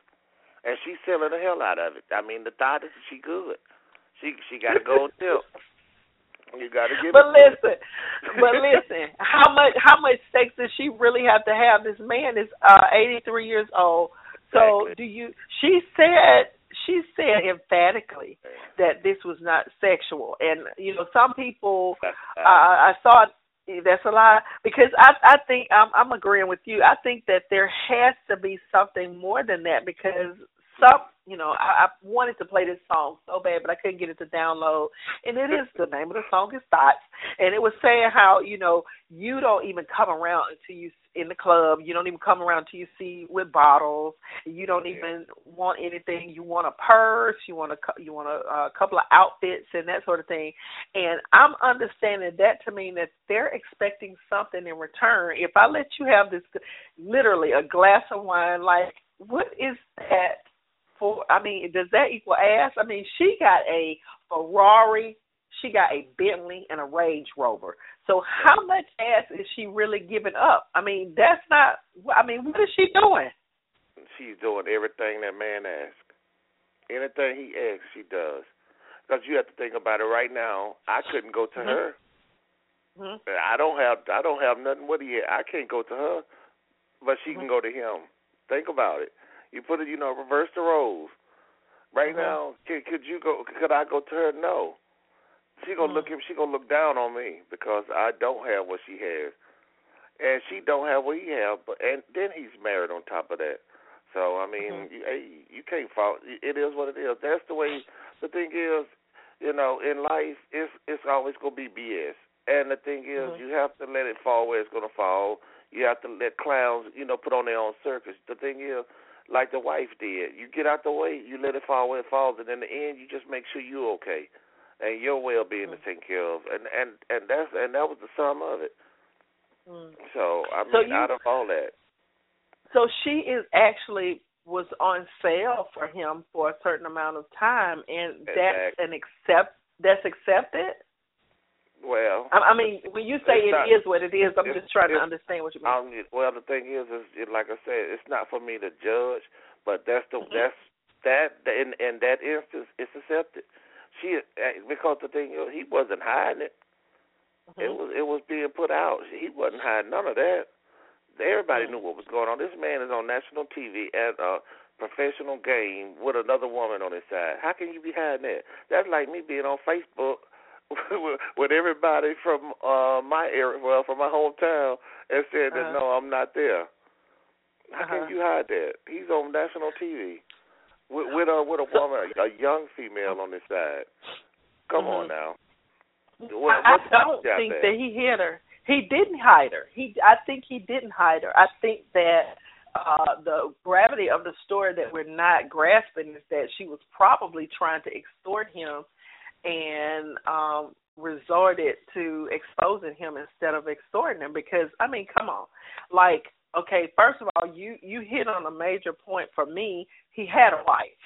and she's selling the hell out of it. I mean, the thought is she good. She she got a gold *laughs* tip. You got to give. But listen, but listen, how much how much sex does she really have to have? This man is uh 83 years old. So exactly. do you? She said she said emphatically that this was not sexual, and you know some people. *laughs* Uh, I saw that's a lie because I I think I'm I'm agreeing with you. I think that there has to be something more than that because some you know I, I wanted to play this song so bad, but I couldn't get it to download. And it is the name of the song is Thoughts, and it was saying how you know you don't even come around until you in the club. You don't even come around until you see with bottles. You don't even want anything. You want a purse. You want a you want a, a couple of outfits and that sort of thing. And I'm understanding that to mean that they're expecting something in return. If I let you have this, literally a glass of wine, like what is that? For I mean, does that equal ass? I mean, she got a Ferrari, she got a Bentley and a Range Rover. So how much ass is she really giving up? I mean, that's not I mean, what is she doing? She's doing everything that man asks. Anything he asks, she does. Because you have to think about it right now. I couldn't go to mm-hmm. her. Mm-hmm. I don't have I don't have nothing with you. I can't go to her, but she mm-hmm. can go to him. Think about it. You put it, you know, reverse the roles. Right uh-huh. now, could, could you go? Could I go to her? No. She gonna uh-huh. look him. She gonna look down on me because I don't have what she has, and she don't have what he have. But and then he's married on top of that. So I mean, uh-huh. you, you can't fault. It is what it is. That's the way. The thing is, you know, in life, it's it's always gonna be BS. And the thing is, uh-huh. you have to let it fall where it's gonna fall. You have to let clowns, you know, put on their own circus. The thing is, like the wife did. You get out the way, you let it fall where it falls, and in the end, you just make sure you're okay, and your well-being mm. is taken care of, and and and that's and that was the sum of it. Mm. So I mean, so you, out of all that, so she is actually was on sale for him for a certain amount of time, and that's an accept that's accepted. Well, I, I mean, when you say it not, is what it is, I'm just trying to understand what you mean. Um, well, the thing is, is it, like I said, it's not for me to judge, but that's the mm-hmm. that's that in in that instance, it's accepted. She eh, because the thing is, he wasn't hiding it. Mm-hmm. It was it was being put out. He wasn't hiding none of that. Everybody mm-hmm. knew what was going on. This man is on national TV at a professional game with another woman on his side. How can you be hiding that? That's like me being on Facebook *laughs* with everybody from uh my area, well, from my hometown, and said that uh-huh. no, I'm not there. How uh-huh. can you hide that? He's on national TV with with a with a woman, a young female on his side. Come mm-hmm. on now. What, I, I don't think there? that he hid her. He didn't hide her. He, I think he didn't hide her. I think that uh the gravity of the story that we're not grasping is that she was probably trying to extort him and um resorted to exposing him instead of extorting him because I mean, come on. Like, okay, first of all, you you hit on a major point for me. He had a wife.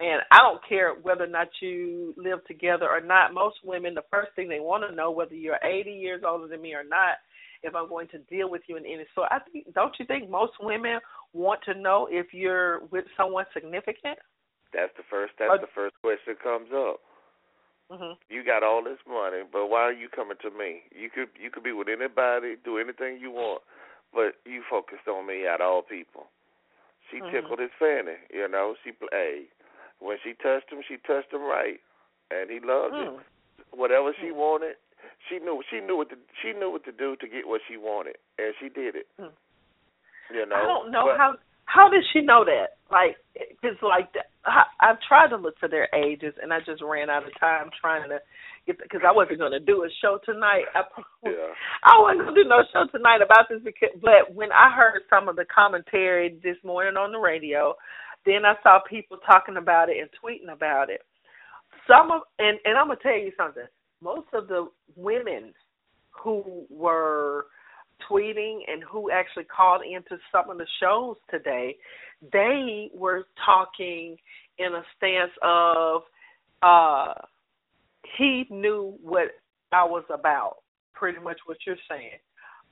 And I don't care whether or not you live together or not. Most women, the first thing they want to know, whether you're 80 years older than me or not, if I'm going to deal with you in any sort. I think, don't you think most women want to know if you're with someone significant? That's the first. That's or, the first question that comes up. Mhm. You got all this money, but why are you coming to me? You could you could be with anybody, do anything you want, but you focused on me out of all people. She Mhm. tickled his fanny, you know. She hey, when she touched him, she touched him right, and he loved it. Mm. Whatever she wanted, she knew she knew what to she knew what to do to get what she wanted, and she did it. Mm. You know. I don't know But- how how did she know that? Like, because like I, I've tried to look for their ages, and I just ran out of time trying to get because I wasn't going to do a show tonight. I, Yeah. *laughs* I wasn't going to do no show tonight about this because, but when I heard some of the commentary this morning on the radio, then I saw people talking about it and tweeting about it. Some of and and I'm gonna tell you something. Most of the women who were tweeting and who actually called into some of the shows today, they were talking in a stance of uh he knew what I was about, pretty much what you're saying.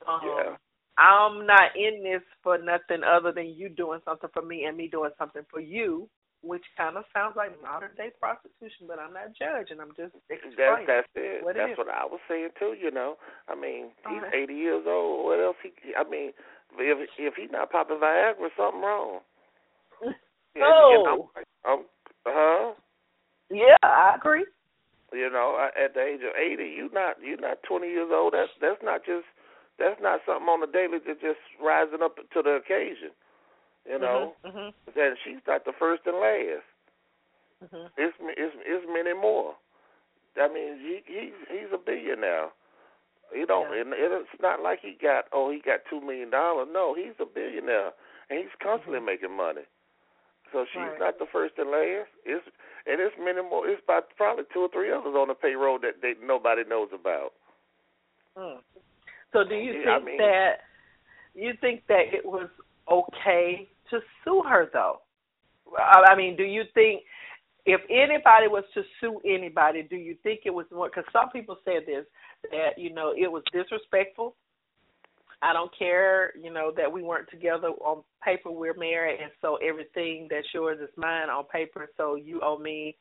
Um Yeah. I'm not in this for nothing other than you doing something for me and me doing something for you, which kind of sounds like modern day prostitution, but I'm not judging. I'm just That's explaining. that's it. what that's is. what I was saying too. You know, I mean, he's Okay. 80 years old. What else? He, I mean, if if he's not popping Viagra, something wrong. *laughs* Yeah, Oh. and I'm, I'm, huh? Yeah, I agree. You know, at the age of 80, you not you're not 20 years old. That's that's not just that's not something on the daily that's just rising up to the occasion. You know, Mhm. and she's not the first and last. Mhm. It's it's it's many more. I mean, he he's he's a billionaire. He don't. Yeah. And it's not like he got oh he got two million dollars. No, he's a billionaire, and he's constantly making money. So she's Mm-hmm. Right. not the first and last. It's and it's many more. It's about probably two or three others on the payroll that they nobody knows about. Mm. So do you Yeah, I think mean- that you think that it was okay to sue her though? I I mean, do you think if anybody was to sue anybody, do you think it was more? Because some people said this that you know it was disrespectful. I don't care, you know, that we weren't together on paper. We're married, and so everything that's yours is mine on paper. So you owe me,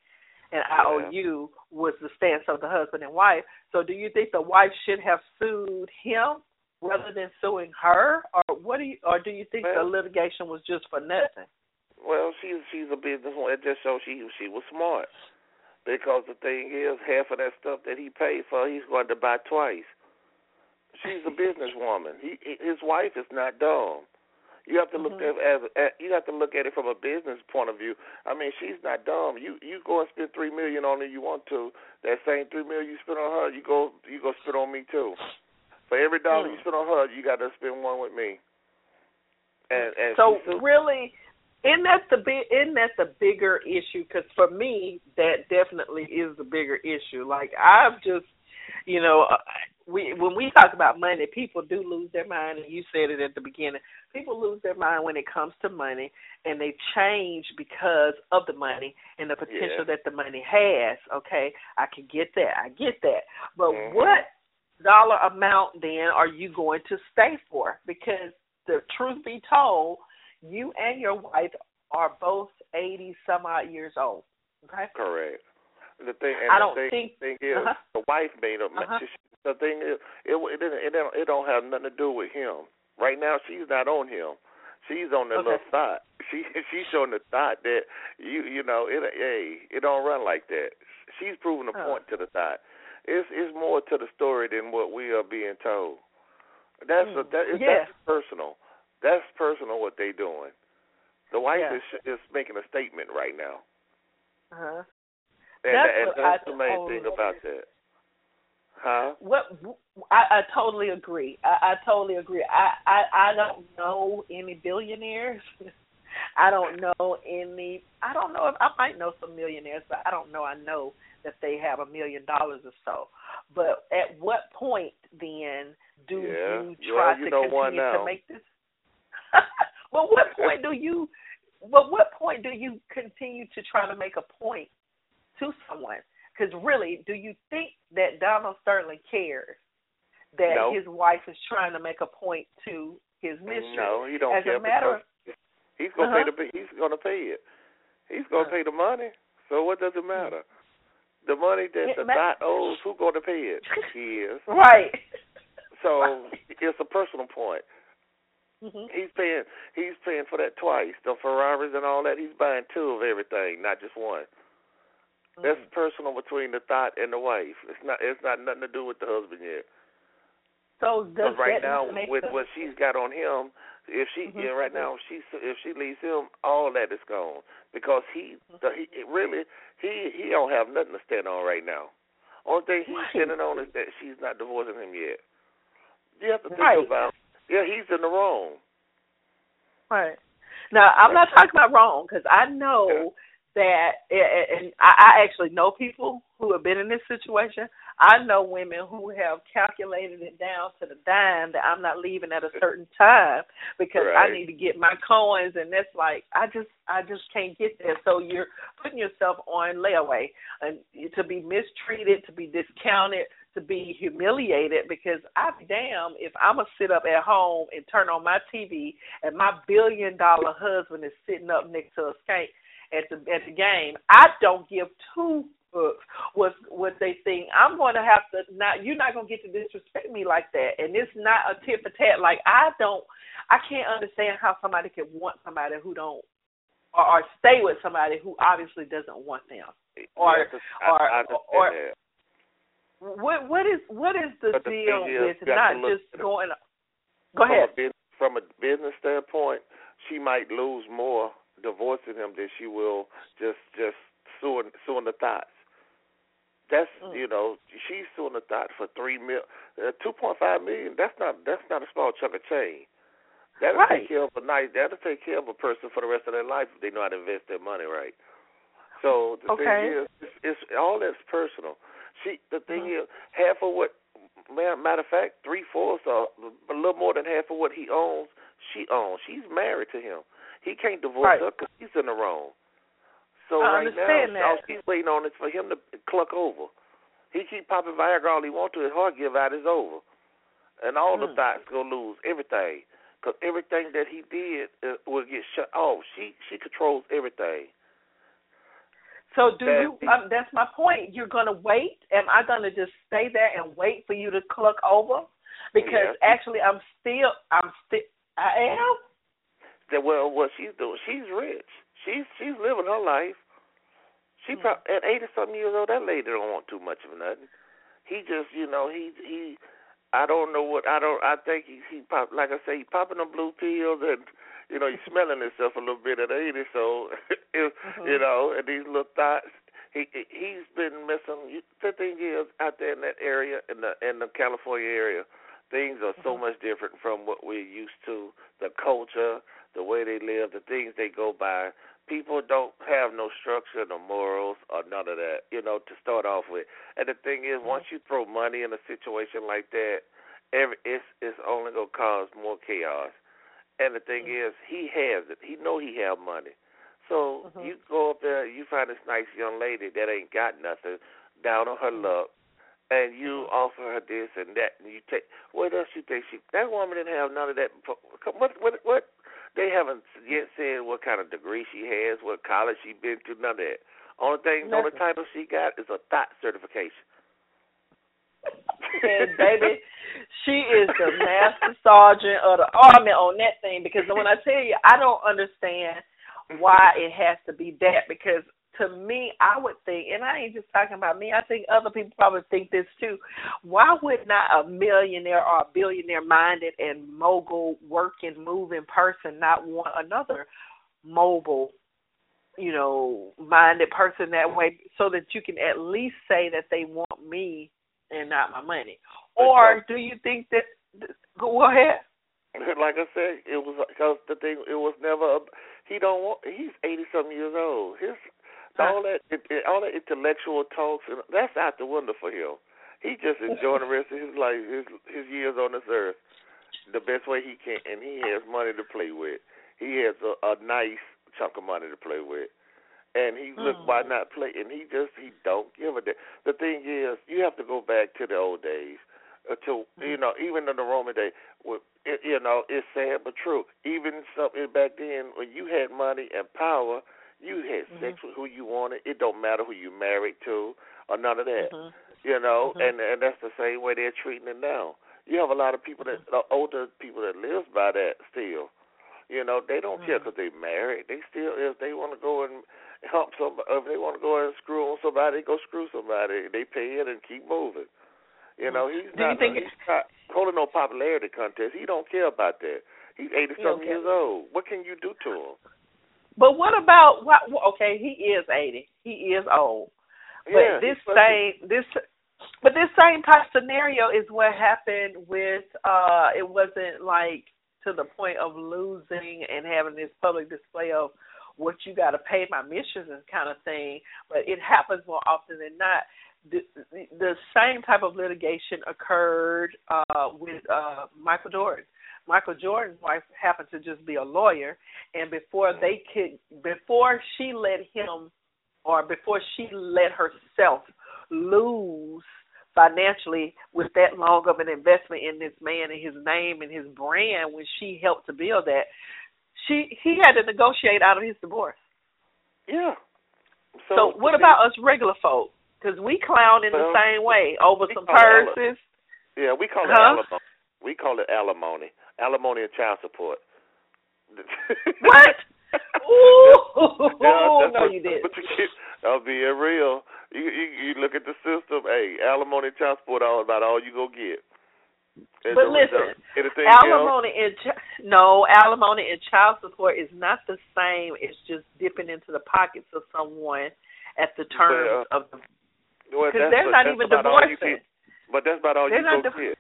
and I owe you. Was the stance of the husband and wife. So do you think the wife should have sued him rather than suing her, or what do you, or do you think the litigation was just for nothing? Well, she's she's a businesswoman. It just shows she she was smart. Because the thing is, half of that stuff that he paid for, he's going to buy twice. She's a businesswoman. He his wife is not dumb. You have to look Mhm. at, as at you have to look at it from a business point of view. I mean, she's not dumb. You you go and spend three million on her you want to. That same three million you spend on her, you go you go spend on me too. For every dollar you Hmm. spend on her, you got to spend one with me. And and so really isn't that the big isn't that the bigger issue because for me that definitely is the bigger issue like i've just you know uh, we when we talk about money people do lose their mind and you said it at the beginning people lose their mind when it comes to money and they change because of the money and the potential Yeah. that the money has okay i can get that i get that but Mhm. what dollar amount then are you going to stay for because the truth be told you and your wife are both eighty some odd years old. Okay. Correct. The thing, and I the don't thing, think- thing is, uh-huh. the wife made up. Uh-huh. The thing is, it it it don't it don't have nothing to do with him. Right now, she's not on him. She's on the Okay. little thought. She *laughs* she's showing the thought that you you know it hey it don't run like that. She's proving a Oh. point to the thought. It's it's more to the story than what we are being told. That's a, Mm. that is Yeah. that's personal. That's personal what they're doing. The wife Yeah. is is making a statement right now. Uh-huh. And, That's and that's the main totally- thing about that. Huh? What I, I totally agree. I, I totally agree. I, I I don't know any billionaires. *laughs* I don't know any. I don't know if I might know some millionaires, but I don't know. I know that they have a million dollars or so. But at what point then do Yeah. you try you to continue to make this? *laughs* well, what point do you? Well, what point do you continue to try to make a point to someone? Because really, do you think that Donald Sterling cares that No. his wife is trying to make a point to his mistress? No, he don't As care a matter because he's gonna Uh-huh. pay the he's gonna pay it. He's gonna Uh. pay the money. So what does it matter? The money that the dot owes, who going to pay it? *laughs* He is. Right. So it's a personal point. hmm He's paying. He's paying for that twice. The Ferraris and all that. He's buying two of everything, not just one. That's Mm-hmm. personal between the thought and the wife. It's not. It's not nothing to do with the husband yet. So does right now, with sense? what she's got on him, if she Mhm. yeah, right now, if she if she leaves him, all that is gone because he, Mm-hmm. the, he really he he don't have nothing to stand on right now. Only thing he's Right. standing on is that she's not divorcing him yet. You have to think Right. about. Yeah, he's in the wrong. Right. Now, I'm not talking about wrong because I know that, and I I actually know people who have been in this situation. I know women who have calculated it down to the dime that I'm not leaving at a certain time because I need to get my coins, and that's like I just I just can't get there. So you're putting yourself on layaway, and to be mistreated, to be discounted, to be humiliated because I damn if I'm gonna sit up at home and turn on my TV and my billion dollar husband is sitting up next to a skank at the at the game. I don't give two fucks what what they think. I'm going to have to not. You're not going to get to disrespect me like that, and it's not a tit for tat. Like I don't. I can't understand how somebody can want somebody who don't. Or, or stay with somebody who obviously doesn't want them. Or- You I, or- I or- that. What what is what is the the deal is, with not just going? Go ahead. A from a business standpoint, she might lose more divorcing him than she will just just suing suing the thoughts. That's Mm. you know she's suing the thought for three mil, uh, two point five million. That's not that's not a small chunk of change. That'll Right. take care of a nice. That'll take care of a person for the rest of their life if they know how to invest their money right. So the Okay. thing is, it's, it's all that's personal. She the thing Mhm. is half of what matter of fact three fourths or a little more than half of what he owns she owns. She's married to him. He can't divorce Right. her because he's in the wrong. So I right understand now, all that. she's waiting on is for him to cluck over. He keep popping Viagra all he wants to. His heart give out is over, and all the Hmm. thoughts gonna lose everything because everything that he did uh, will get shut off. She she controls everything. So do That- you? Um, that's my point. You're gonna wait. Am I gonna just stay there and wait for you to cluck over? Because Yeah. actually, I'm still. I'm still. I am. That well, what she's doing, she's rich. She's she's living her life. She Hmm. prob- at eighty something years old, that lady don't want too much of nothing. He just, you know, he he. I don't know what I don't. I think he he pop like I say, he popping them blue pills and you know he's smelling himself a little bit at eighty. So *laughs* it, Mhm. you know, and these little thoughts. He he's been missing. thing is, out there in that area, in the in the California area, things are so Mhm. much different from what we're used to. The culture, the way they live, the things they go by. People don't have no structure, no morals, or none of that, you know, to start off with. And the thing is, once you throw money in a situation like that, every it's it's only gonna cause more chaos. And the thing mm-hmm. is, he has it. He know he have money. So Mhm. you go up there, you find this nice young lady that ain't got nothing, down on her mm-hmm. luck, and you mm-hmm. offer her this and that, and you take. What else you think she? That woman didn't have none of that. before. What what what? They haven't yet said what kind of degree she has, what college she's been to, none of that. Only thing, the only Nothing. title she got is a thought certification. And baby, she is the master sergeant of the army on that thing. Because when I tell you, I don't understand why it has to be that. Because to me, I would think, and I ain't just talking about me. I think other people probably think this too. Why would not a millionaire or a billionaire minded and mogul, working, moving person not want another mobile? You know, minded person that way, so that you can at least say that they want me and not my money. Or do you think that? Go ahead. like I said, it was because the thing it was never. A, he don't want. He's eighty something years old. His all that all that intellectual talks and that's out the window for him. He just enjoying the rest of his life, his his years on this earth, the best way he can, and he has money to play with. He has a, a nice chunk of money to play with, and he look Mm. why not play? And he just he don't give a damn. The thing is, you have to go back to the old days, uh, to you know even in the Roman day. With, it, you know, it's sad but true. Even something back then when you had money and power, You had Mhm. sex with who you wanted. It don't matter who you married to or none of that. Mhm. You know, Mhm. and and that's the same way they're treating it now. You have a lot of people that uh, older people that lives by that still. You know, they don't care Mhm. because they married. They still, if they want to go and help somebody, if they want to go and screw on somebody, they go screw somebody. They pay it and keep moving. You know, he's Mm-hmm. Do you not. think- he's not holding no popularity contest. He don't care about that. He's eighty something years old. What can you do to him? But what about what? Okay, he is eighty. He is old. But yeah, this he's same this, but this same type scenario is what happened with. uh It wasn't like to the point of losing and having this public display of what you got to pay my missions and kind of thing. But it happens more often than not. The, the, the same type of litigation occurred uh with uh Michael Jordan. Michael Jordan's wife happened to just be a lawyer, and before they could, before she let him, or before she let herself lose financially with that long of an investment in this man and his name and his brand, when she helped to build that, she he had to negotiate out of his divorce. Yeah. So, what about us regular folk? Because we clown in Well, the same way over some it purses. Yeah, we call it Huh? alimony. We call it alimony. Alimony and child support. *laughs* What? Ooh, Yeah, no, what- you did. But you get, I'll be real. You, you you look at the system. Hey, alimony and child support all about all you go get. And But listen, anything else? alimony and no alimony and child support is not the same. It's just dipping into the pockets of someone at the terms Well, of the Well, because they're but not even about all you divorcing. But that's about all They're you not go div- get.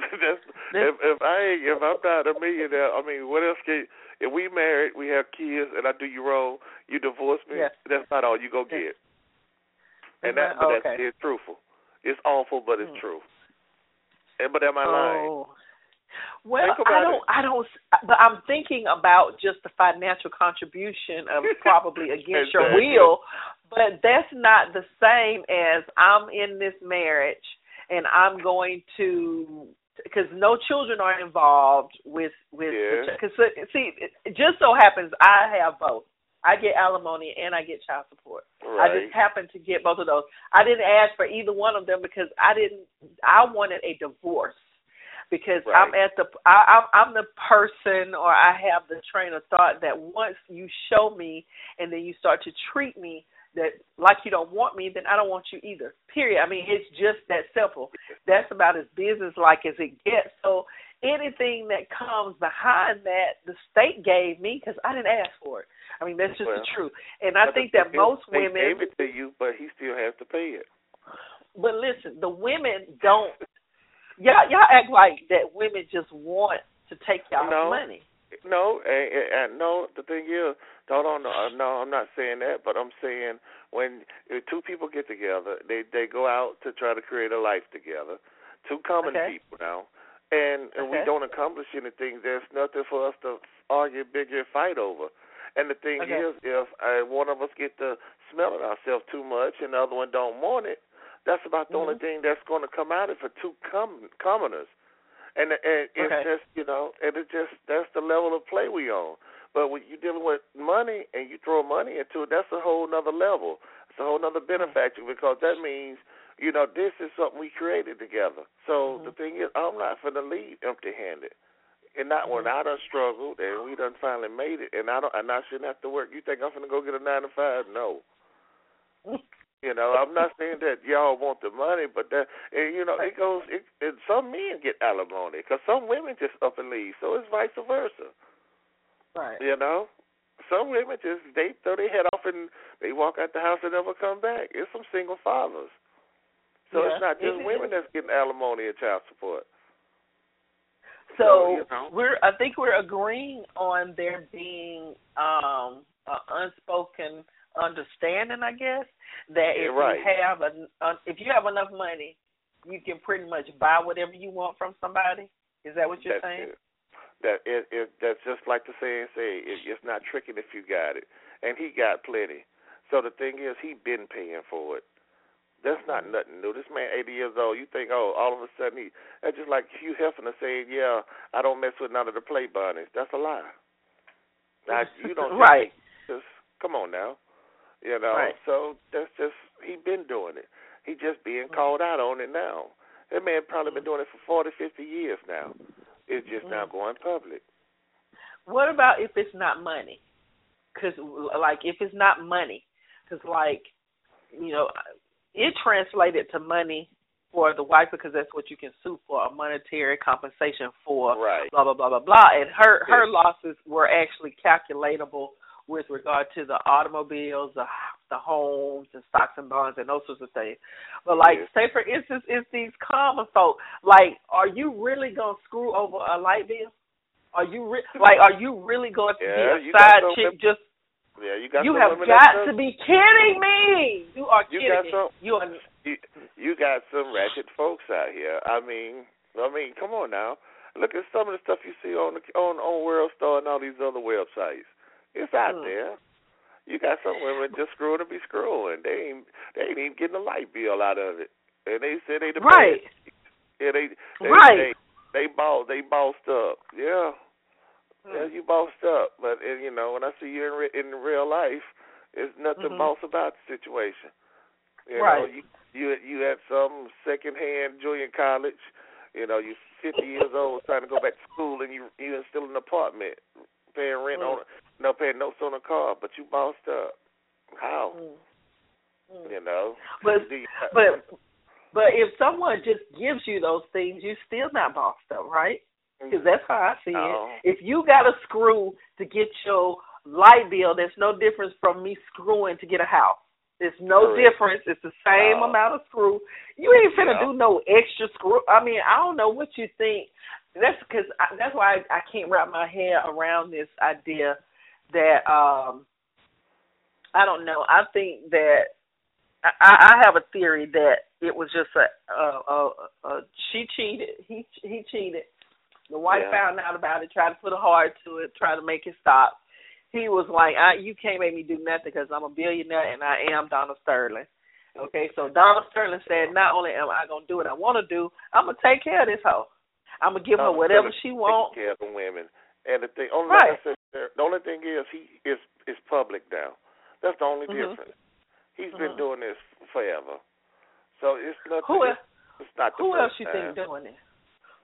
*laughs* that's if if I ain't if I'm not a millionaire, I mean, what else can? If we married, we have kids, and I do you wrong, you divorce me. Yes. That's not all you go get. And that, but okay. that's it's truthful. It's awful, but it's Mm. true. And but am I lying? Oh. Well, I don't. I don't. But I'm thinking about just the financial contribution of *laughs* probably against your will. But that's not the same as I'm in this marriage and I'm going to because no children are involved with with Yeah. because uh, see it, it just so happens I have both. I get alimony and I get child support. Right. I just happened to get both of those. I didn't ask for either one of them because I didn't. I wanted a divorce because Right. I'm at the. I, I'm, I'm the person, or I have the train of thought that once you show me, and then you start to treat me that like you don't want me, then I don't want you either. Period. I mean, it's just that simple. That's about as business like as it gets. So anything that comes behind that, the state gave me because I didn't ask for it. I mean, that's just Well, the truth. And I think that most they women gave it to you, but he still has to pay it. but listen, the women don't. Y'all, y'all act like that. Women just want to take y'all No. money. No, and, and, no. The thing is, no, no, no, no. I'm not saying that, but I'm saying when two people get together, they they go out to try to create a life together. Two common Okay. people now, and and we don't accomplish anything. There's nothing for us to argue, bigger, fight over. And the thing Okay. is, if uh, one of us get to smelling ourselves too much and the other one don't want it, that's about the only Mhm. thing that's going to come out of it for two com- commoners. And and it's Okay. just you know, and it just that's the level of play we on. But when you're dealing with money and you throw money into it, that's a whole nother level. It's a whole nother benefactor because that means you know this is something we created together. So Mhm. the thing is, I'm not going to leave empty-handed. And not when Mhm. I done struggled and we done finally made it, and I don't, and I shouldn't have to work. You think I'm gonna go get a nine to five? No. *laughs* You know, I'm not saying that y'all want the money, but that and, you know it goes. It, and some men get alimony because some women just up and leave. So it's vice versa. Right. You know, some women just they throw their head off and they walk out the house and never come back. It's some single fathers. So Yeah. it's not just women that's getting alimony and child support. So So, you know. we're. I think we're agreeing on there being um an unspoken understanding. I guess that Yeah, if right. you have a, uh, if you have enough money, you can pretty much buy whatever you want from somebody. Is that what you're that's saying? It. That it, it that's just like the saying say it, it's not tricking if you got it, and he got plenty. So the thing is, he been paying for it. That's not Mm-hmm. nothing new. This man, 80 years old. You think, oh, all of a sudden he? That's just like Hugh Hefner saying, yeah, I don't mess with none of the play bunnies. That's a lie. Now you don't. *laughs* right. Just Come on now, you know. Right. So that's just he been doing it. He just being Mm-hmm. called out on it now. That man probably been doing it for forty, fifty years now. It's just now Mm-hmm. going public. What about if it's not money? Because, like, if it's not money, because, like, you know, it translated to money for the wife because that's what you can sue for a monetary compensation for Right. blah blah blah blah blah and her her losses were actually calculatable with regard to the automobiles the the homes and stocks and bonds and those sorts of things but like Yes. say for instance it's these common folk like are you really going to screw over a light bill are you re- *laughs* like are you really going to Yeah, be a side chick women- just Yeah, you got you have got to be kidding me you are You kidding got me some- you are you, you got some ratchet folks out here. I mean, I mean, come on now. Look at some of the stuff you see on the, on on World Star and all these other websites. It's out there. You got some women just screwing to be screwing. They ain't they ain't even getting a light bill out of it, and they say they the right best. Yeah, they they Right. they, they boss they bossed up. Yeah, Hmm. yeah, you bossed up. But and, you know, when I see you in re- in real life, there's nothing Mhm. boss about the situation. You know, Right. you you you had some second hand junior college. You know, you're 50 years old trying to go back to school, and you you in still in an apartment, paying rent Mm. on, no paying notes on a car, but you bossed up. How? Mm. Mm. You know, But *laughs* you- but but if someone just gives you those things, you're still not bossed up, right? Because that's how I see No. it. If you got a screw to get your light bill, there's no difference from me screwing to get a house. There's no Correct. difference. It's the same No. amount of screw. You ain't finna Yeah. do no extra screw. I mean, I don't know what you think. That's because that's why I, I can't wrap my head around this idea that um I don't know. I think that I, I have a theory that it was just a, a, a, a she cheated. He he cheated. The wife Yeah. found out about it, tried to put a heart to it, tried to make it stop. He was like, I, "You can't make me do nothing because I'm a billionaire and I am Donald Sterling." Okay, so Donald Sterling said, "Not only am I gonna do what I want to do, I'm gonna take care of this hoe. I'm gonna give her whatever Sterling she wants." care of the women. And the thing, only Right. like I said, the only thing is he is is public now. That's the only Mhm. difference. He's been Mhm. doing this forever, so it's nothing. Who it's, it's not the Who else you time. think doing it?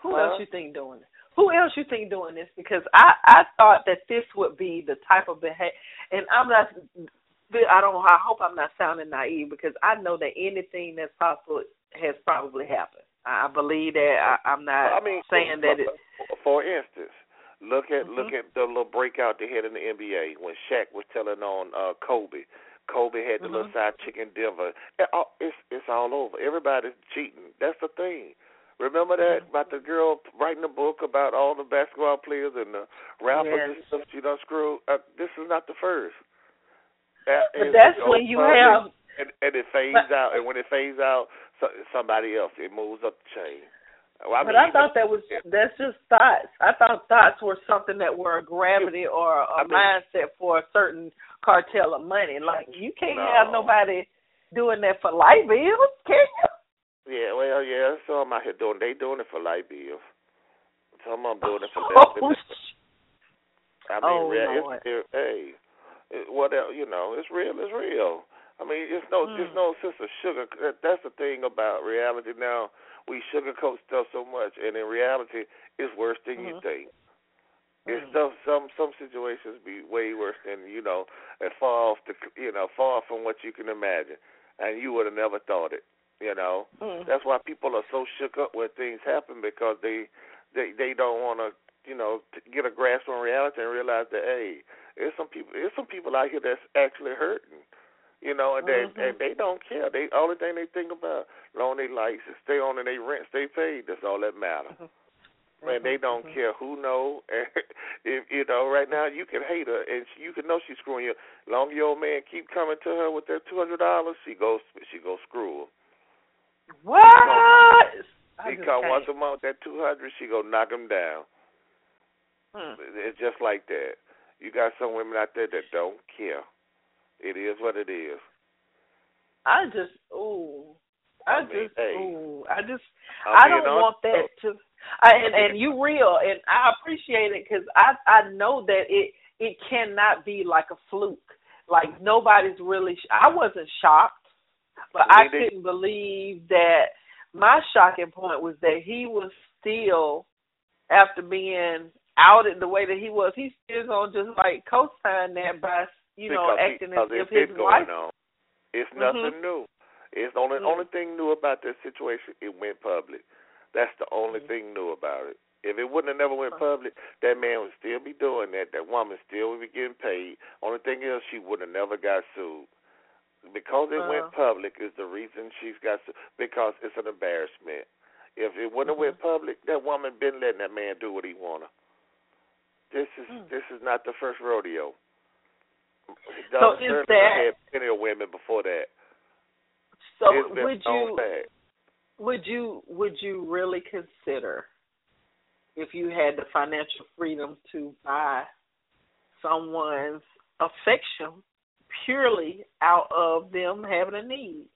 Who Huh? else you think doing it? Who else you think doing this? Because I I thought that this would be the type of behavior, and I'm not. I don't. I hope I'm not sounding naive because I know that anything that's possible has probably happened. I I believe that. I, I'm not I mean, saying for, that it. For instance, look at Mhm. look at the little breakout they had in the NBA when Shaq was telling on uh Kobe. Kobe had the little Mhm. side chick in Denver. It's it's all over. Everybody's cheating. That's the thing. Remember that Mhm. about the girl writing a book about all the basketball players and the rappers Yes. and stuff she done screwed? Uh, this is not the first. That But that's when you have. and, and it fades But- out. And when it fades out, so, somebody else it moves up the chain. Well, I but mean, I thought that was that's just thoughts. I thought thoughts were something that were a gravity or a I mean- mindset for a certain cartel of money. Like you can't No. have nobody doing that for light bills, can you? Yeah, well, yeah, some out here doing they doing it for light bills. Some of them doing it for *laughs* less Oh, than that. sh- I mean, oh, real, it's, it, hey, it, what else? You know, it's real. It's real. I mean, it's no, Mm. there's no sense of sugar. that- That's the thing about reality now. We sugarcoat stuff so much, and in reality, it's worse than you Mhm. think. It's Mm. some some some situations be way worse than you know, and far off the you know far from what you can imagine, and you would have never thought it. You know, Mm. that's why people are so shook up when things happen because they they they don't want to you know get a grasp on reality and realize that hey, there's some people there's some people out here that's actually hurting. You know, and they Mhm. and they don't care. They only thing they think about loan their lights, stay on and they rent, stay paid. That's all that matters. Man, they don't Mhm. care who know. *laughs* if you know, right now you can hate her, and she, you can know she's screwing you. Long your old man keep coming to her with that two hundred dollars, she goes she goes screw him. What? He come once a month that two hundred, she go knock him down. Hmm. It's just like that. You got some women out there that don't care. It is what it is. I just ooh. I, I mean, just hey. ooh. I just I'm I don't want that to. I, and and you real and I appreciate it because I I know that it it cannot be like a fluke like nobody's really. Sh- I wasn't shocked, but I couldn't believe that. My shocking point was that he was still, after being outed the way that he was, he still gonna just like co-sign that by you know because acting he, as if his been wife. on. It's Mhm. nothing new. It's the only Mhm. only thing new about that situation. It went public. That's the only Mhm. thing new about it. If it wouldn't have never went public, that man would still be doing that. That woman still would be getting paid. Only thing is, she would have never got sued. Because it Uh. went public is the reason she's got sued. Because it's an embarrassment. If it wouldn't have went public, that woman been letting that man do what he wanna. This is Mm. this is not the first rodeo. So Doug is that- had plenty of women before that. So would you fact. would you would you really consider if you had the financial freedom to buy someone's affection purely out of them having a need?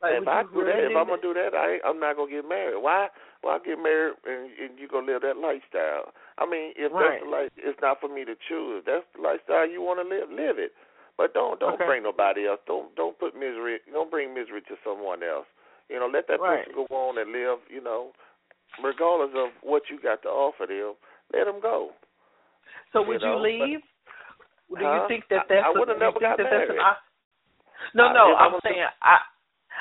Like, if I do that, if I'm gonna do that, I ain't- I'm not gonna get married. Why? Why get married and, and you gonna live that lifestyle? I mean, if Right. that's the life, it's not for me to choose. If that's the lifestyle you want to live, live it. But don't don't Okay. bring nobody else. Don't don't put misery. Don't bring misery to someone else. You know, let that Right. person go on and live. You know, regardless of what you got to offer them, let them go. So you would know, you leave? Do Huh? you think that I- that's I a- would've you never got that that's an married. No, no, I I'm saying I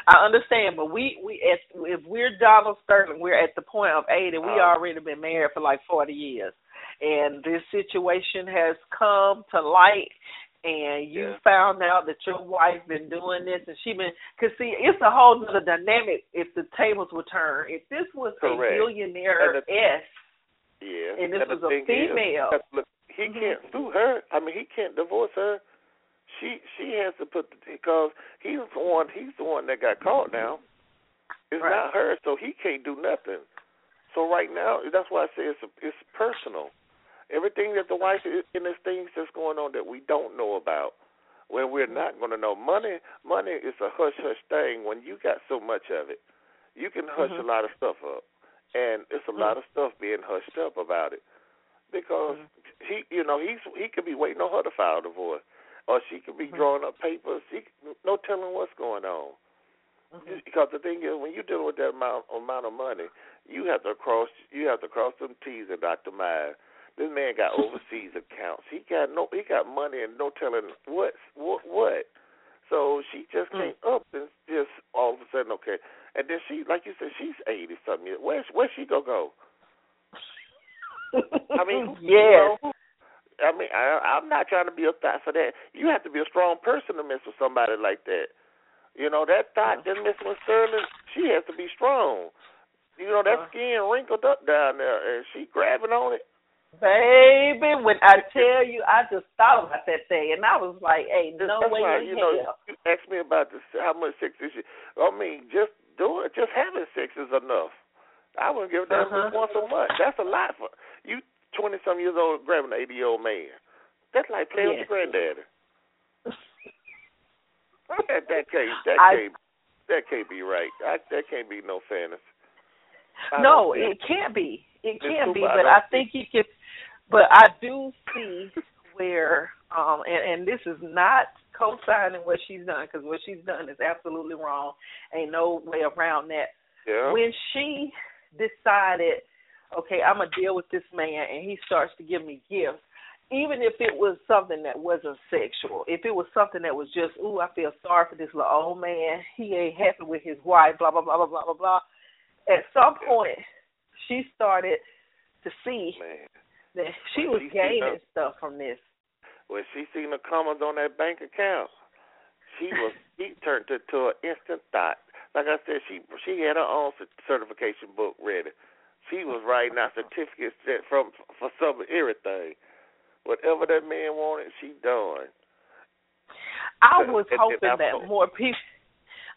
I understand, but we we at if we're Donald Sterling, we're at the point of eighty. We Uh. already been married for like forty years, and this situation has come to light. And you Yeah. found out that your wife been doing this, and she been. Cause see, it's a whole other dynamic if the tables were turned. If this was a Correct. billionaire And S, Yeah. And this the was a is, female. look, he Mhm. can't sue her. I mean, he can't divorce her. She she has to put the, because he's the one he's the one that got caught now. It's Right. not her, so he can't do nothing. So right now, that's why I say it's it's personal. Everything that the wife is, and there's things that's going on that we don't know about, where we're not going to know. Money money is a hush hush thing. When you got so much of it, you can hush Mhm. a lot of stuff up, and it's a lot of stuff being hushed up about it because he, you know, he's he could be waiting on her to file a divorce, or she could be Mhm. drawing up papers. He no telling what's going on. Mhm. Because the thing is, when you're dealing with that amount amount of money, you have to cross you have to cross them T's and dot them I's. This man got *laughs* overseas accounts. He got no he got money and no telling what what what. So she just Mm. came up and just all of a sudden okay. And then she like you said, she's eighty something years. Where's where's she gonna go? I mean, *laughs* yes. you know, who- I mean, I, I'm not trying to be a thought for that. You have to be a strong person to mess with somebody like that. You know, that thought that Miss with Sterling, she has to be strong. You know, that Uh. skin wrinkled up down there, and she grabbing on it. Baby, when I tell you, I just thought about that thing, and I was like, "Hey, no That's way in you hell." know, you asked me about this, how much sex is she? I mean, just doing, just having sex is enough. I wouldn't give a damn Uh-huh. once a month. That's a lot for you. Twenty some years old grabbing an eighty year old man. That's like playing Yes. with your granddaddy. That, that can't that I- can't that can't be right. I, that can't be no fairness. I no, it can't be. It can't be, but I think you could. But I do see where, um, and, and this is not co-signing what she's done because what she's done is absolutely wrong. Ain't no way around that. Yeah. When she decided, okay, I'm gonna deal with this man, and he starts to give me gifts. Even if it was something that wasn't sexual, if it was something that was just, ooh, I feel sorry for this little old man. He ain't happy with his wife. Blah blah blah blah blah blah blah. At some point, she started to see Man. that she Well, was she gaining her- stuff from this. When she seen the comments on that bank account, she was *laughs* she turned it to an instant thought. Like I said, she she had her own cer- certification book ready. She was writing out certificates that from for some everything. Whatever that man wanted, she done. I was and- and hoping I that more people.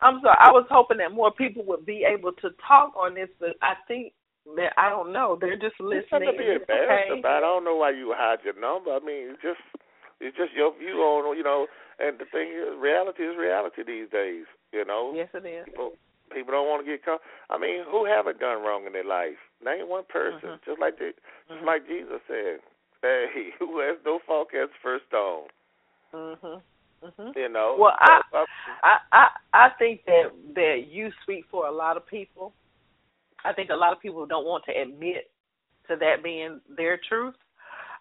I'm sorry. I was hoping that more people would be able to talk on this, but I think that I don't know. They're just listening. something to be and embarrassed okay. about. I don't know why you hide your number. I mean, it's just it's just your view on you know. And the thing is, reality is reality these days. You know. Yes, it is. people people don't want to get caught. I mean, who haven't done wrong in their life? Name one person. Mhm. Just like the, just Mhm. like Jesus said, "Hey, *laughs* who has no fault has first stone." Mm Mhm. Mhm. You know. Well, I, So, uh, I I I think that that you speak for a lot of people. I think a lot of people don't want to admit to that being their truth.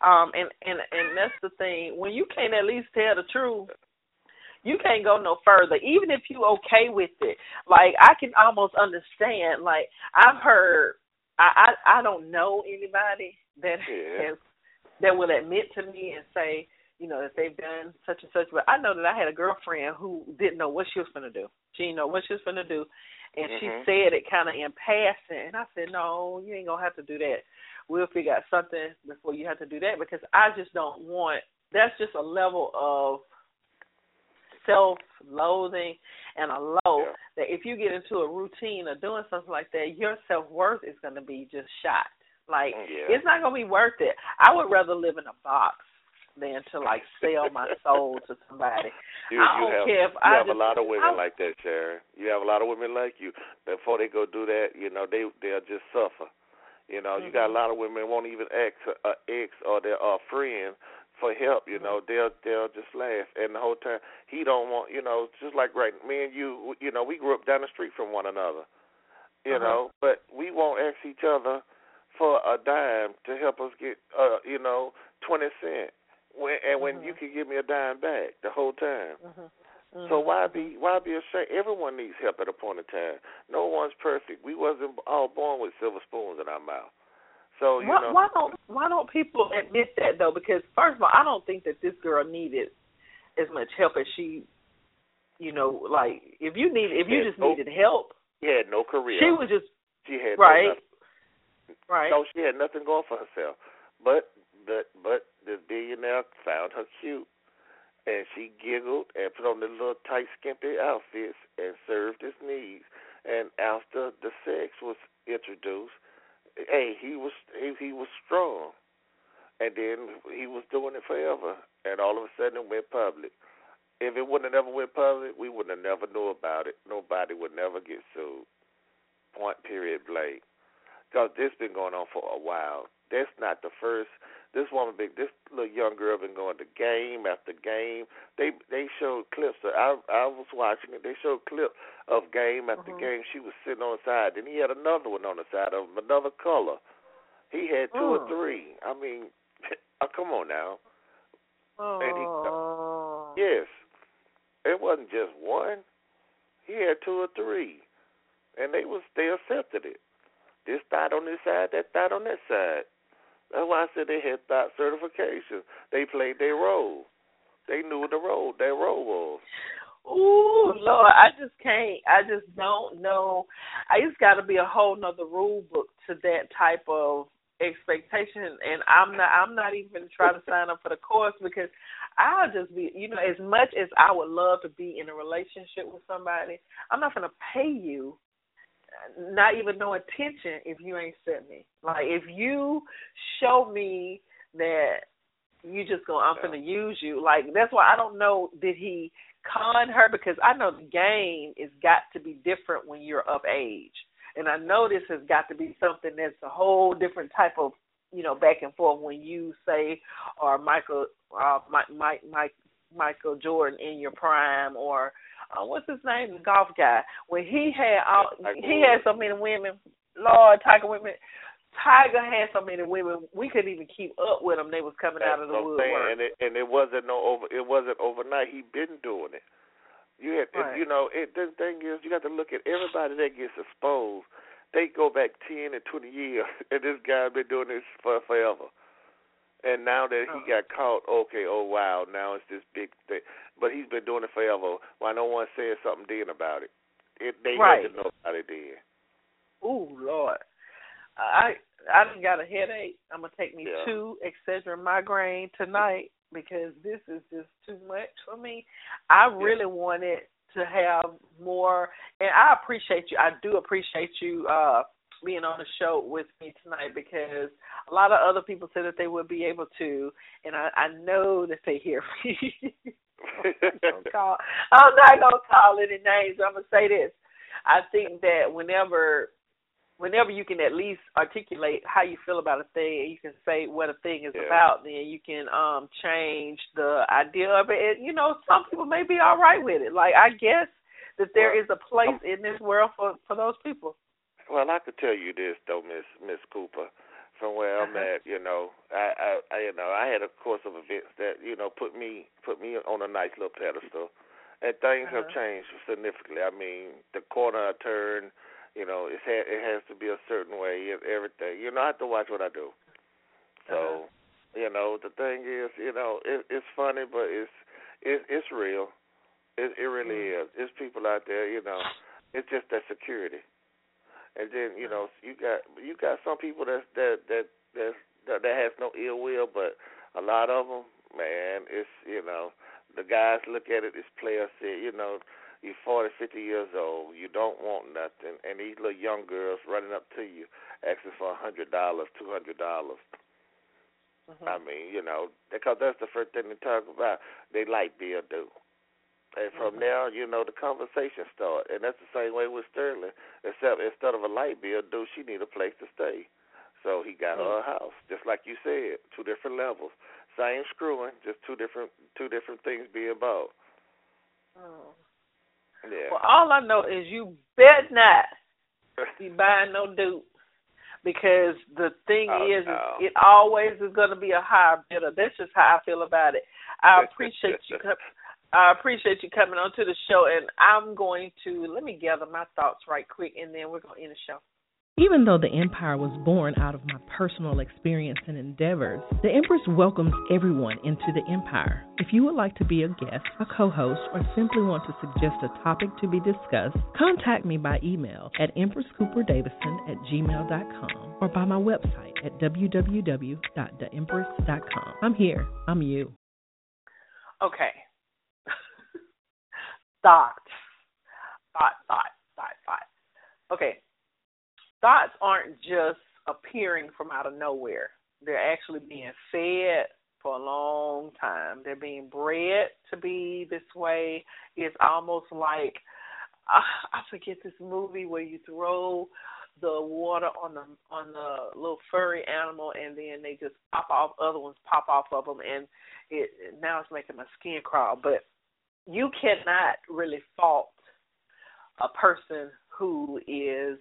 Um and and and that's the thing. When you can't at least tell the truth, you can't go no further. Even if you okay with it. Like I can almost understand like I've heard I I, I don't know anybody that *laughs* Yeah. has that will admit to me and say, you know, that they've done such and such. But I know that I had a girlfriend who didn't know what she was going to do. She didn't know what she was going to do. And she Mhm. said it kind of in passing. And I said, no, you ain't going to have to do that. We'll figure out something before you have to do that because I just don't want, that's just a level of self loathing and a low Yeah. that if you get into a routine of doing something like that, your self worth is going to be just shot. Like Yeah. it's not going to be worth it. I would rather live in a box than to like sell my *laughs* soul to somebody. You, I you don't have, care if you I have just, a lot of women I, like that, Sharon. You have a lot of women like you. Before they go do that, you know, they they'll just suffer. You know, you got a Mhm. lot of women won't even ask a ex or their uh, friend for help. You know, they'll they'll just laugh, and the whole time he don't want. You know, just like right, me and you. You know, we grew up down the street from one another. You Uh-huh. know, but we won't ask each other for a dime to help us get, uh, you know, twenty cent. When and when Mhm. you can give me a dime back the whole time. Mhm. So Mhm. why be why be ashamed? Everyone needs help at a point in time. No one's perfect. We wasn't all born with silver spoons in our mouth. So you why, know, why don't why don't people admit that though? Because first of all, I don't think that this girl needed as much help as she, you know, like if you need if you just nope. needed help, she had no career. she was just she had right, no, right. no, she had nothing going for herself. But but but this billionaire found her cute, and she giggled and put on the little tight skimpy outfits and served his needs. And after the sex was introduced, hey, he was he, he was strong, and then he was doing it forever. And all of a sudden, it went public. If it wouldn't have never went public, we would have never knew about it. Nobody would never get sued. Point period blank. Because this been going on for a while. That's not the first. This woman, big, this little young girl, been going to game after game. They they showed clips. Of, I I was watching it. They showed clip of game after Mhm. game. She was sitting on the side. Then he had another one on the side of him, another color. He had two or Mm. three. I mean, *laughs* oh, come on now. and he- Oh. Yes, it wasn't just one. He had two or three, and they was they accepted it. This thought on this side, that thought on that side. That's why I said they had thought certification. They played their role. They knew the role their role was. Ooh, Lord, I just can't. I just don't know. I just got to be a whole nother rule book to that type of expectation, and I'm not. I'm not even trying to sign up for the course because I'll just be. You know, as much as I would love to be in a relationship with somebody, I'm not going to pay you. Not even no attention if you ain't set me. Like if you show me that you just go, I'm gonna use you. Like that's why I don't know. Did he con her? Because I know the game is got to be different when you're of age, and I know this has got to be something that's a whole different type of you know back and forth when you say or Michael uh, Mike Mike Mike Michael Jordan in your prime or uh, what's his name the golf guy when he had all he had so many women Lord Tiger women Tiger had so many women we couldn't even keep up with them they was coming out of the That's what I'm saying. woodwork And it and it wasn't no over. It wasn't overnight. He been doing it. You had, Right. you know, it, the thing is, you got to look at everybody that gets exposed. They go back ten and twenty years, *laughs* and this guy been doing this for forever. And now that he Oh. got caught, okay, oh wow, now it's this big thing. But he's been doing it forever. Why no one said something then about it? It they Right. had to know about it then. Ooh, Lord. I I done got a headache. I'm gonna take me Yeah. two Excedrin migraine tonight because this is just too much for me. I really wanted to have more and I appreciate you. I do appreciate you uh being on the show with me tonight because a lot of other people said that they would be able to and I, I know that they hear me. *laughs* gonna *laughs* call. I'm not gonna call any names. I'm gonna say this. I think that whenever whenever you can at least articulate how you feel about a thing and you can say what a thing is Yeah. about, then you can um change the idea of it. And, you know, some people may be all right with it. Like I guess that there is a place in this world for for those people. Well, I could tell you this though, Miss Miss Cooper, from where I'm Uh-huh. at. You know, I, I, I, you know, I had a course of events that you know put me put me on a nice little pedestal, and things have Uh-huh. changed significantly. I mean, the corner I turn, you know, it ha- it has to be a certain way. Everything, you know, I have to watch what I do. So, Uh-huh. you know, the thing is, you know, it, it's funny, but it's it, it's real. It it really Mm-hmm. is. There's people out there, you know. It's just that security. And then you know you got you got some people that that that that that, that has no ill will, but a lot of them, man, it's you know the guys look at it as players said, you know, you're 40, 50 years old, you don't want nothing, and these little young girls running up to you asking for a hundred dollars, two hundred dollars. Mhm. I mean, you know, because that's the first thing they talk about. They like beer do. And from Mhm. there, you know, the conversation start. And that's the same way with Sterling. Except instead of a light bill due, she need a place to stay. So he got her a house. Just like you said, two different levels. Same screwing, just two different two different things being bought. Oh. Yeah. Well, all I know is you bet not be *laughs* buying no dude. Because the thing Oh, is, no. is, it always is going to be a higher bidder. That's just how I feel about it. I *laughs* appreciate you. I appreciate you coming on to the show, and I'm going to let me gather my thoughts right quick, and then we're going to end the show. Even though the Empire was born out of my personal experience and endeavors, the Empress welcomes everyone into the Empire. If you would like to be a guest, a co host, or simply want to suggest a topic to be discussed, contact me by email at empresscooperdavison at gmail.com or by my website at www.theempress.com. I'm here. I'm you. Okay. Thoughts. Thought, thought, thought, thought. Okay. Thoughts aren't just appearing from out of nowhere. They're actually being fed for a long time. They're being bred to be this way. It's almost like uh, I forget this movie where you throw the water on the on the little furry animal and then they just pop off other ones pop off of them and it now it's making my skin crawl but you cannot really fault a person who is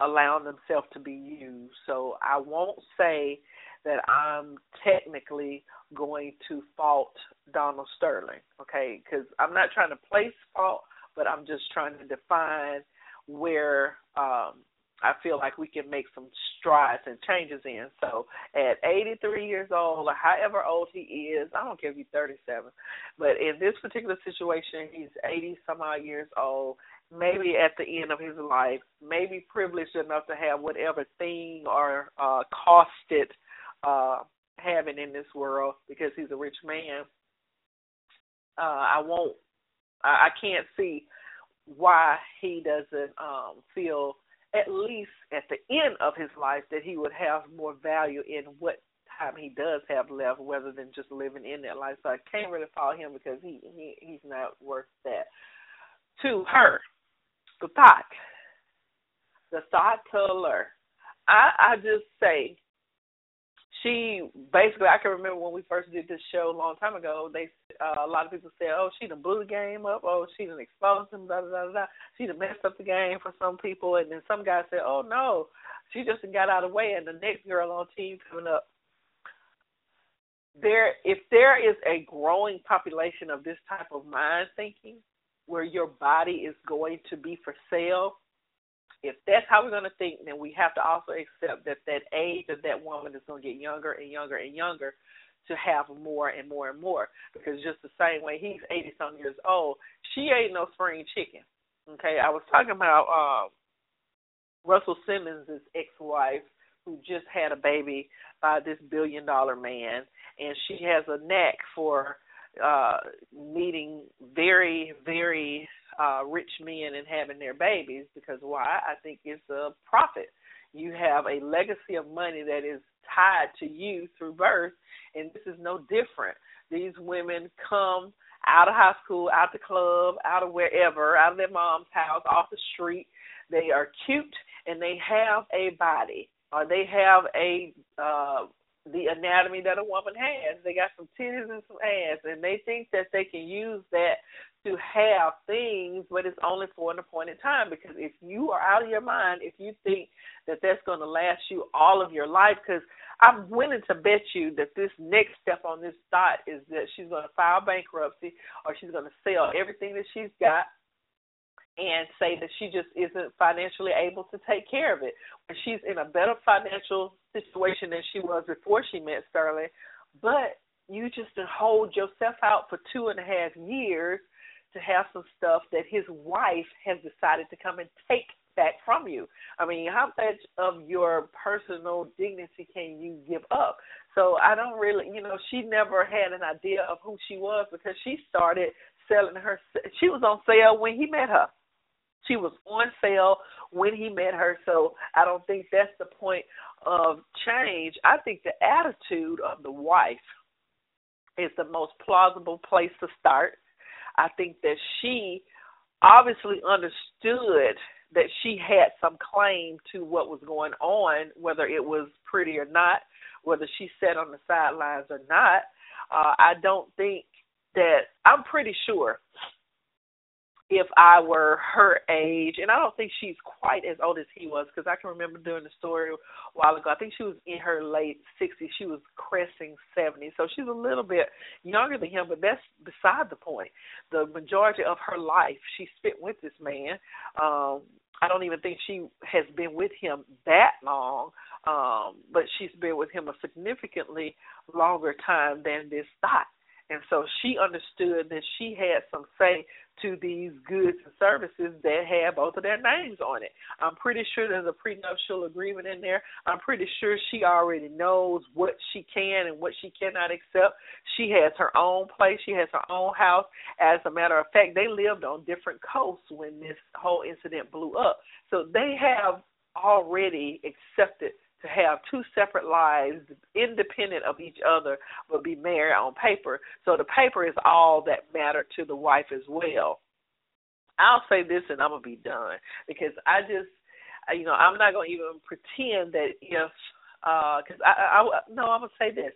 allowing themselves to be used. So i won't say that i'm technically going to fault donald sterling okay? Because i'm not trying to place fault but i'm just trying to define where um I feel like we can make some strides and changes in. So at 83 years old or however old he is, I don't care if he's 37, but in this particular situation, he's 80 some odd years old, maybe at the end of his life, maybe privileged enough to have whatever thing or uh cost it uh having in this world because he's a rich man. Uh I won't I, I can't see why he doesn't um feel at least at the end of his life that he would have more value in what time he does have left rather than just living in that life. So I can't really follow him because he, he he's not worth that. To her, the thought. The thought teller. I I just say she basically I can remember when we first did this show a long time ago. They uh, a lot of people said, "Oh, she done blew the game up. Oh, she done exposed him. Da da da da. She done messed up the game for some people." And then some guys said, "Oh no, she just got out of the way." And the next girl on team coming up. There, if there is a growing population of this type of mind thinking, where your body is going to be for sale, if that's how we're going to think, then we have to also accept that that age of that woman is going to get younger and younger and younger to have more and more and more. Because just the same way he's 80 some years old, she ain't no spring chicken. Okay, I was talking about um, Russell Simmons' ex-wife who just had a baby by this billion dollar man, and she has a knack for uh meeting very very uh rich men and having their babies because why? I think it's a profit. You have a legacy of money that is tied to you through birth and this is no different. These women come out of high school out the club out of wherever out of their mom's house off the street. They are cute and they have a body or they have a uh the anatomy that a woman has. They got some titties and some ass, and they think that they can use that to have things, but it's only for an appointed time. Because if you are out of your mind, if you think that that's going to last you all of your life, because I'm willing to bet you that this next step on this dot is that she's going to file bankruptcy or she's going to sell everything that she's got and say that she just isn't financially able to take care of it. When she's in a better financial situation than she was before she met Sterling, but you just hold yourself out for two and a half years to have some stuff that his wife has decided to come and take back from you. I mean, how much of your personal dignity can you give up? So I don't really, you know, she never had an idea of who she was because she started selling her. She was on sale when he met her. She was on sale when he met her, so I don't think that's the point of change. I think the attitude of the wife is the most plausible place to start. I think that she obviously understood that she had some claim to what was going on, whether it was pretty or not, whether she sat on the sidelines or not. Uh, I don't think that I'm pretty sure if I were her age, and I don't think she's quite as old as he was because I can remember doing the story a while ago. I think she was in her late 60s. She was cresting 70, so she's a little bit younger than him, but that's beside the point. The majority of her life she spent with this man. Um, I don't even think she has been with him that long, um, but she's been with him a significantly longer time than this thought. And so she understood that she had some say to these goods and services that had both of their names on it. I'm pretty sure there's a prenuptial agreement in there. I'm pretty sure she already knows what she can and what she cannot accept. She has her own place, she has her own house. As a matter of fact, they lived on different coasts when this whole incident blew up. So they have already accepted to have two separate lives independent of each other but be married on paper. So the paper is all that mattered to the wife as well. I'll say this and I'm gonna be done because I just you know I'm not gonna even pretend that if uh, I, I no I'm gonna say this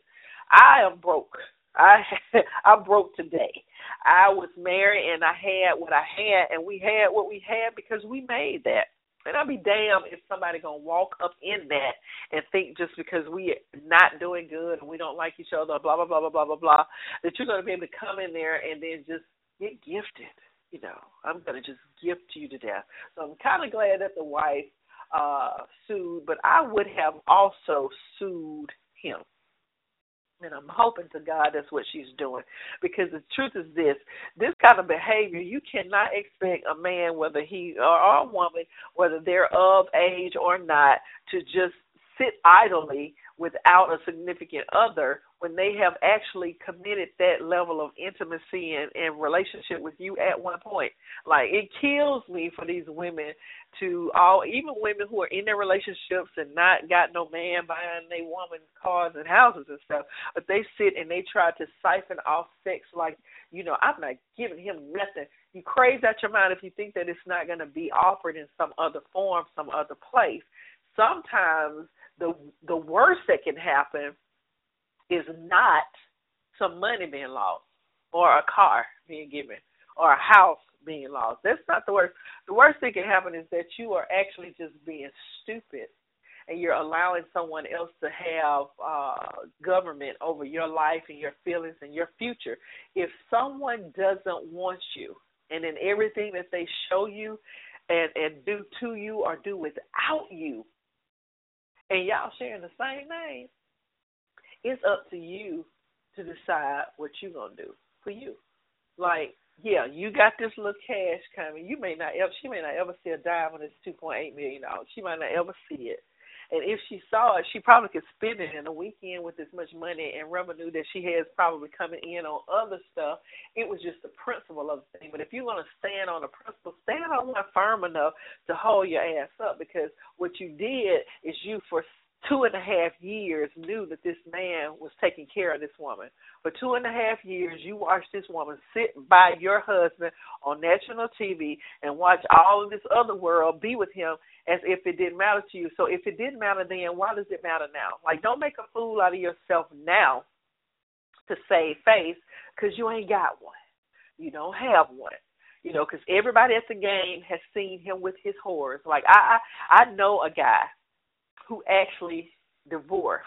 I am broke I *laughs* I'm broke today. I was married and I had what I had and we had what we had because we made that. And I'll be damned if somebody gonna walk up in that and think just because we're not doing good and we don't like each other, blah blah blah blah blah blah blah, that you're gonna be able to come in there and then just get gifted. You know, I'm gonna just gift you to death. So I'm kind of glad that the wife uh sued, but I would have also sued him and I'm hoping to God that's what she's doing. Because the truth is this this kind of behavior, you cannot expect a man, whether he or a woman, whether they're of age or not, to just sit idly without a significant other when they have actually committed that level of intimacy and, and relationship with you at one point. Like it kills me for these women to all even women who are in their relationships and not got no man buying their woman cars and houses and stuff, but they sit and they try to siphon off sex like, you know, I'm not giving him nothing. You crazy out your mind if you think that it's not gonna be offered in some other form, some other place. Sometimes the the worst that can happen is not some money being lost or a car being given or a house being lost. That's not the worst. The worst thing can happen is that you are actually just being stupid and you're allowing someone else to have uh government over your life and your feelings and your future. If someone doesn't want you and in everything that they show you and and do to you or do without you and y'all sharing the same name, it's up to you to decide what you're gonna do for you. Like, yeah, you got this little cash coming. You may not ever she may not ever see a dime on this two point eight million dollars. She might not ever see it. And if she saw it, she probably could spend it in a weekend with as much money and revenue that she has probably coming in on other stuff. It was just the principle of the thing. But if you're going to stand on a principle, stand on one firm enough to hold your ass up because what you did is you for two and a half years knew that this man was taking care of this woman. For two and a half years, you watched this woman sit by your husband on national TV and watch all of this other world be with him as if it didn't matter to you. So if it didn't matter then, why does it matter now? Like, don't make a fool out of yourself now to save face because you ain't got one. You don't have one. You know, because everybody at the game has seen him with his whores. Like I, I, I know a guy who actually divorced,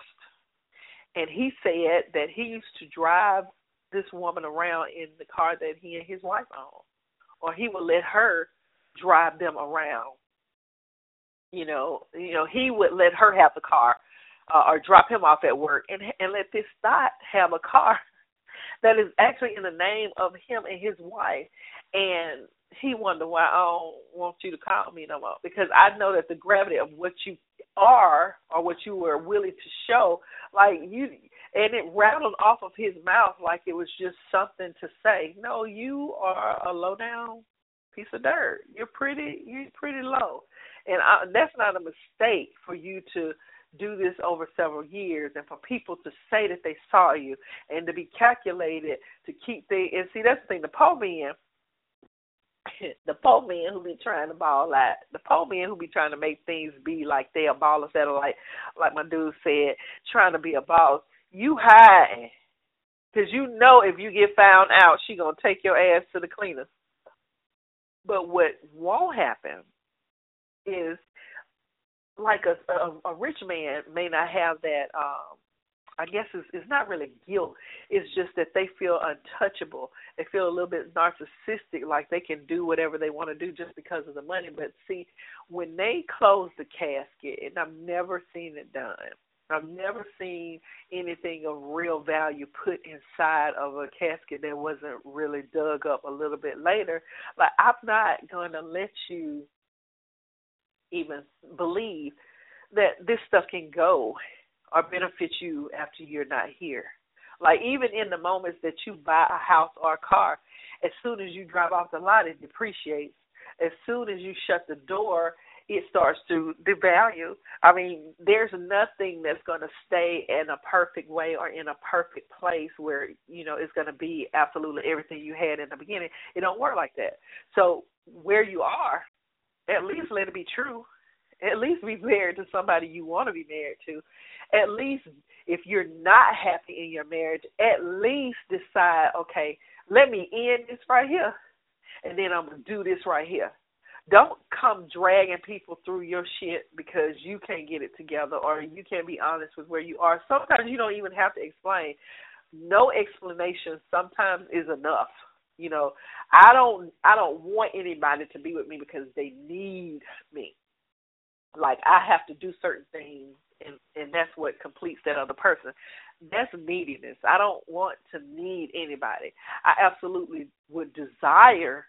and he said that he used to drive this woman around in the car that he and his wife own, or he would let her drive them around. You know, you know, he would let her have the car, uh, or drop him off at work, and and let this thought have a car *laughs* that is actually in the name of him and his wife. And he wondered why I don't want you to call me no more because I know that the gravity of what you are or what you were willing to show, like you, and it rattled off of his mouth like it was just something to say. No, you are a low down piece of dirt. You're pretty, you're pretty low, and I, that's not a mistake for you to do this over several years and for people to say that they saw you and to be calculated to keep the and see that's the thing the men *laughs* the poor men who be trying to ball out the poor men who be trying to make things be like they are ballers that are like like my dude said trying to be a boss you hiding. Because you know if you get found out she gonna take your ass to the cleaners. But what won't happen is like a, a a rich man may not have that um I guess it's, not really guilt. It's just that they feel untouchable. They feel a little bit narcissistic, like they can do whatever they want to do just because of the money. But see, when they close the casket, and I've never seen it done. I've never seen anything of real value put inside of a casket that wasn't really dug up a little bit later. Like I'm not going to let you even believe that this stuff can go or benefit you after you're not here. Like even in the moments that you buy a house or a car, as soon as you drive off the lot, it depreciates. As soon as you shut the door, it starts to devalue. I mean, there's nothing that's going to stay in a perfect way or in a perfect place where you know it's going to be absolutely everything you had in the beginning. It don't work like that. So where you are, at least let it be true. At least be married to somebody you want to be married to. At least if you're not happy in your marriage, at least decide, okay, let me end this right here, and then I'm gonna do this right here. Don't come dragging people through your shit because you can't get it together or you can't be honest with where you are. Sometimes you don't even have to explain. No explanation sometimes is enough. You know, I don't I don't want anybody to be with me because they need me. Like I have to do certain things and and that's what completes that other person. That's neediness. I don't want to need anybody. I absolutely would desire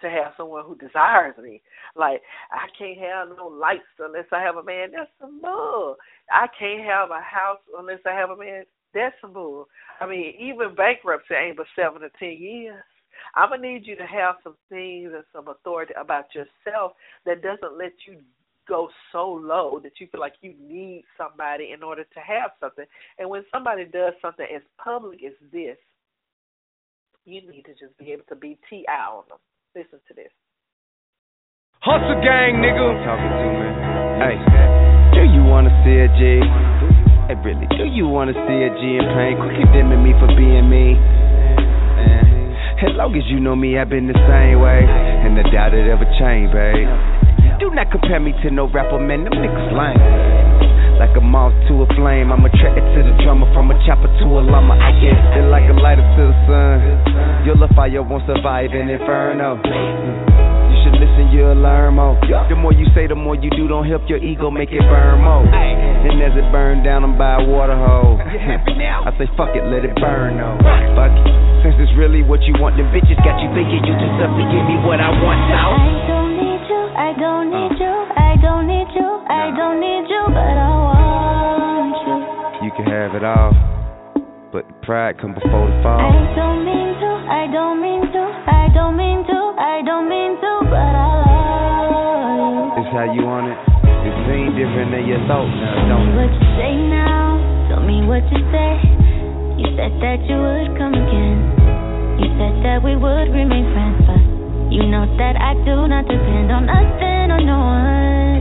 to have someone who desires me. Like I can't have no lights unless I have a man. That's some bull. I can't have a house unless I have a man. That's some bull. I mean, even bankruptcy ain't but seven to ten years. I'm gonna need you to have some things and some authority about yourself that doesn't let you go so low that you feel like you need somebody in order to have something. And when somebody does something as public as this, you need to just be able to be T.I. on them. Listen to this. Hustle gang, nigga. Talking to me. Hey, do you wanna see a G? Hey, really, do you wanna see a G in pain? Quit condemning me for being me. As long as you know me, I've been the same way, and the doubt it ever changed, babe. Do not compare me to no rapper, man. Them niggas lame. Like a moth to a flame, I'm attracted to the drummer. From a chopper to a llama, I get it like a lighter to the sun. Your fire won't survive an inferno. You should listen, you'll learn more. The more you say, the more you do. Don't help your ego, make it burn more. And as it burn down, I'm by a water hole. I say, fuck it, let it burn though. Fuck it. Since it's really what you want, the bitches got you thinking you deserve to give me what I want now. I don't need uh. you, I don't need you, I don't need you, I don't need you, but I want you. You can have it all, but pride come before the fall. I don't mean to, I don't mean to, I don't mean to, I don't mean to, but I love you. This how you want it? It seems different than your thought now, don't me it? what you say now. Tell me what you say. You said that you would come again. You said that we would remain friends, but you know that I do not depend on nothing or no one.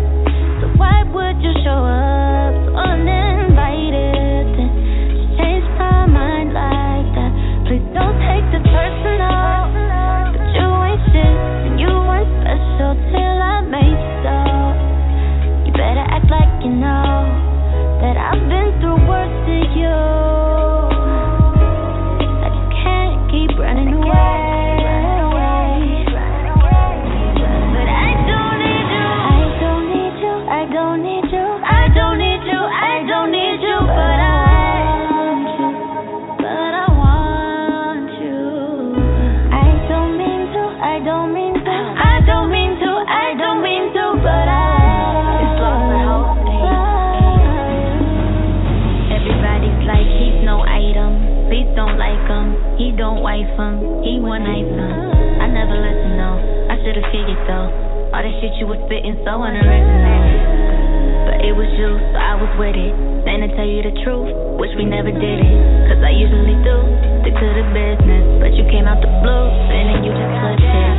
So why would you show up so uninvited? Just change my mind like that. Please don't take this personal. But you ain't shit and you weren't special till I made you so. You better act like you know that I've been through worse to you. Shit you was spitting so unoriginal. But it was you, so I was with it. Then to tell you the truth, wish we never did it. Cause I usually do, stick to the business. But you came out the blue, and then you just flipped it.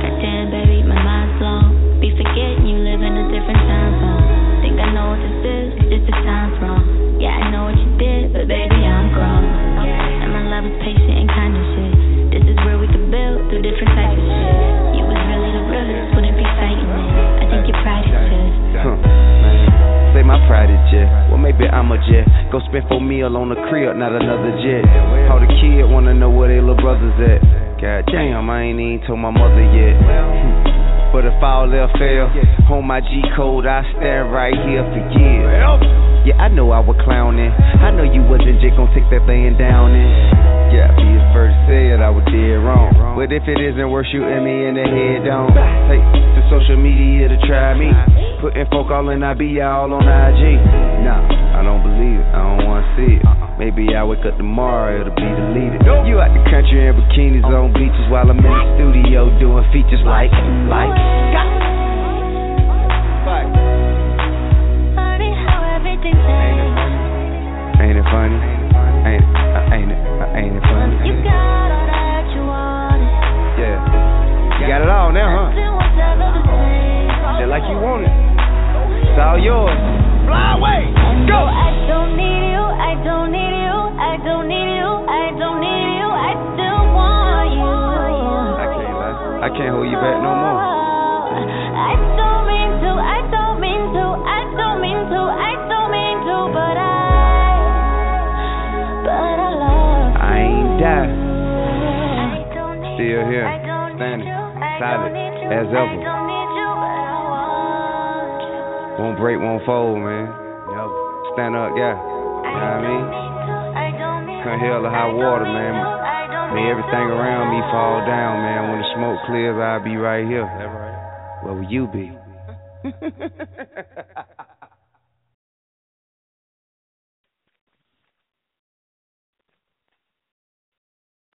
Goddamn, baby, my mind's blown. Be forgetting you live in a different time zone. Think I know what this is, it's just the time's wrong. Yeah, I know what you did, but baby, I'm grown. And my love is patient spend four meal on the crib, not another jet. How the kid wanna know where their little brothers at. God damn, I ain't even told my mother yet. Hmm. But if all else fail, hold my G code, I stand right here for years. Yeah, I know I was clowning. I know you wasn't just gonna take that thing down and yeah, be his first said I was dead wrong. But if it isn't worth shooting me in the head, don't take to social media to try me. Putting folk all in I be all on IG. Nah, I don't believe it. I don't wanna see it. Maybe I wake up tomorrow, it'll be deleted. You out the country in bikinis on beaches while I'm in the studio doing features like, like. Funny how everything. Ain't it funny? Ain't it? Uh, ain't it? Uh, ain't it funny? You got all that you wanted. Yeah. You got it all now, huh? Nothing was ever the same. Just like you want it. It's all yours. Fly away. No, I don't need you. I don't need you. I don't need you. I don't need you. I still want you. I can't lie. I can't hold you back no more. I don't mean to. I don't mean to. I don't mean to. I don't mean to. But I. But I love I ain't die. Need Still here, standing, you. I solid, don't need you. as ever. Won't break, won't fold, man. Never. Stand up, yeah. You know what I mean? Come hell or high water, man. May everything around me fall down, man. When the smoke clears, I'll be right here. Where will you be? *laughs*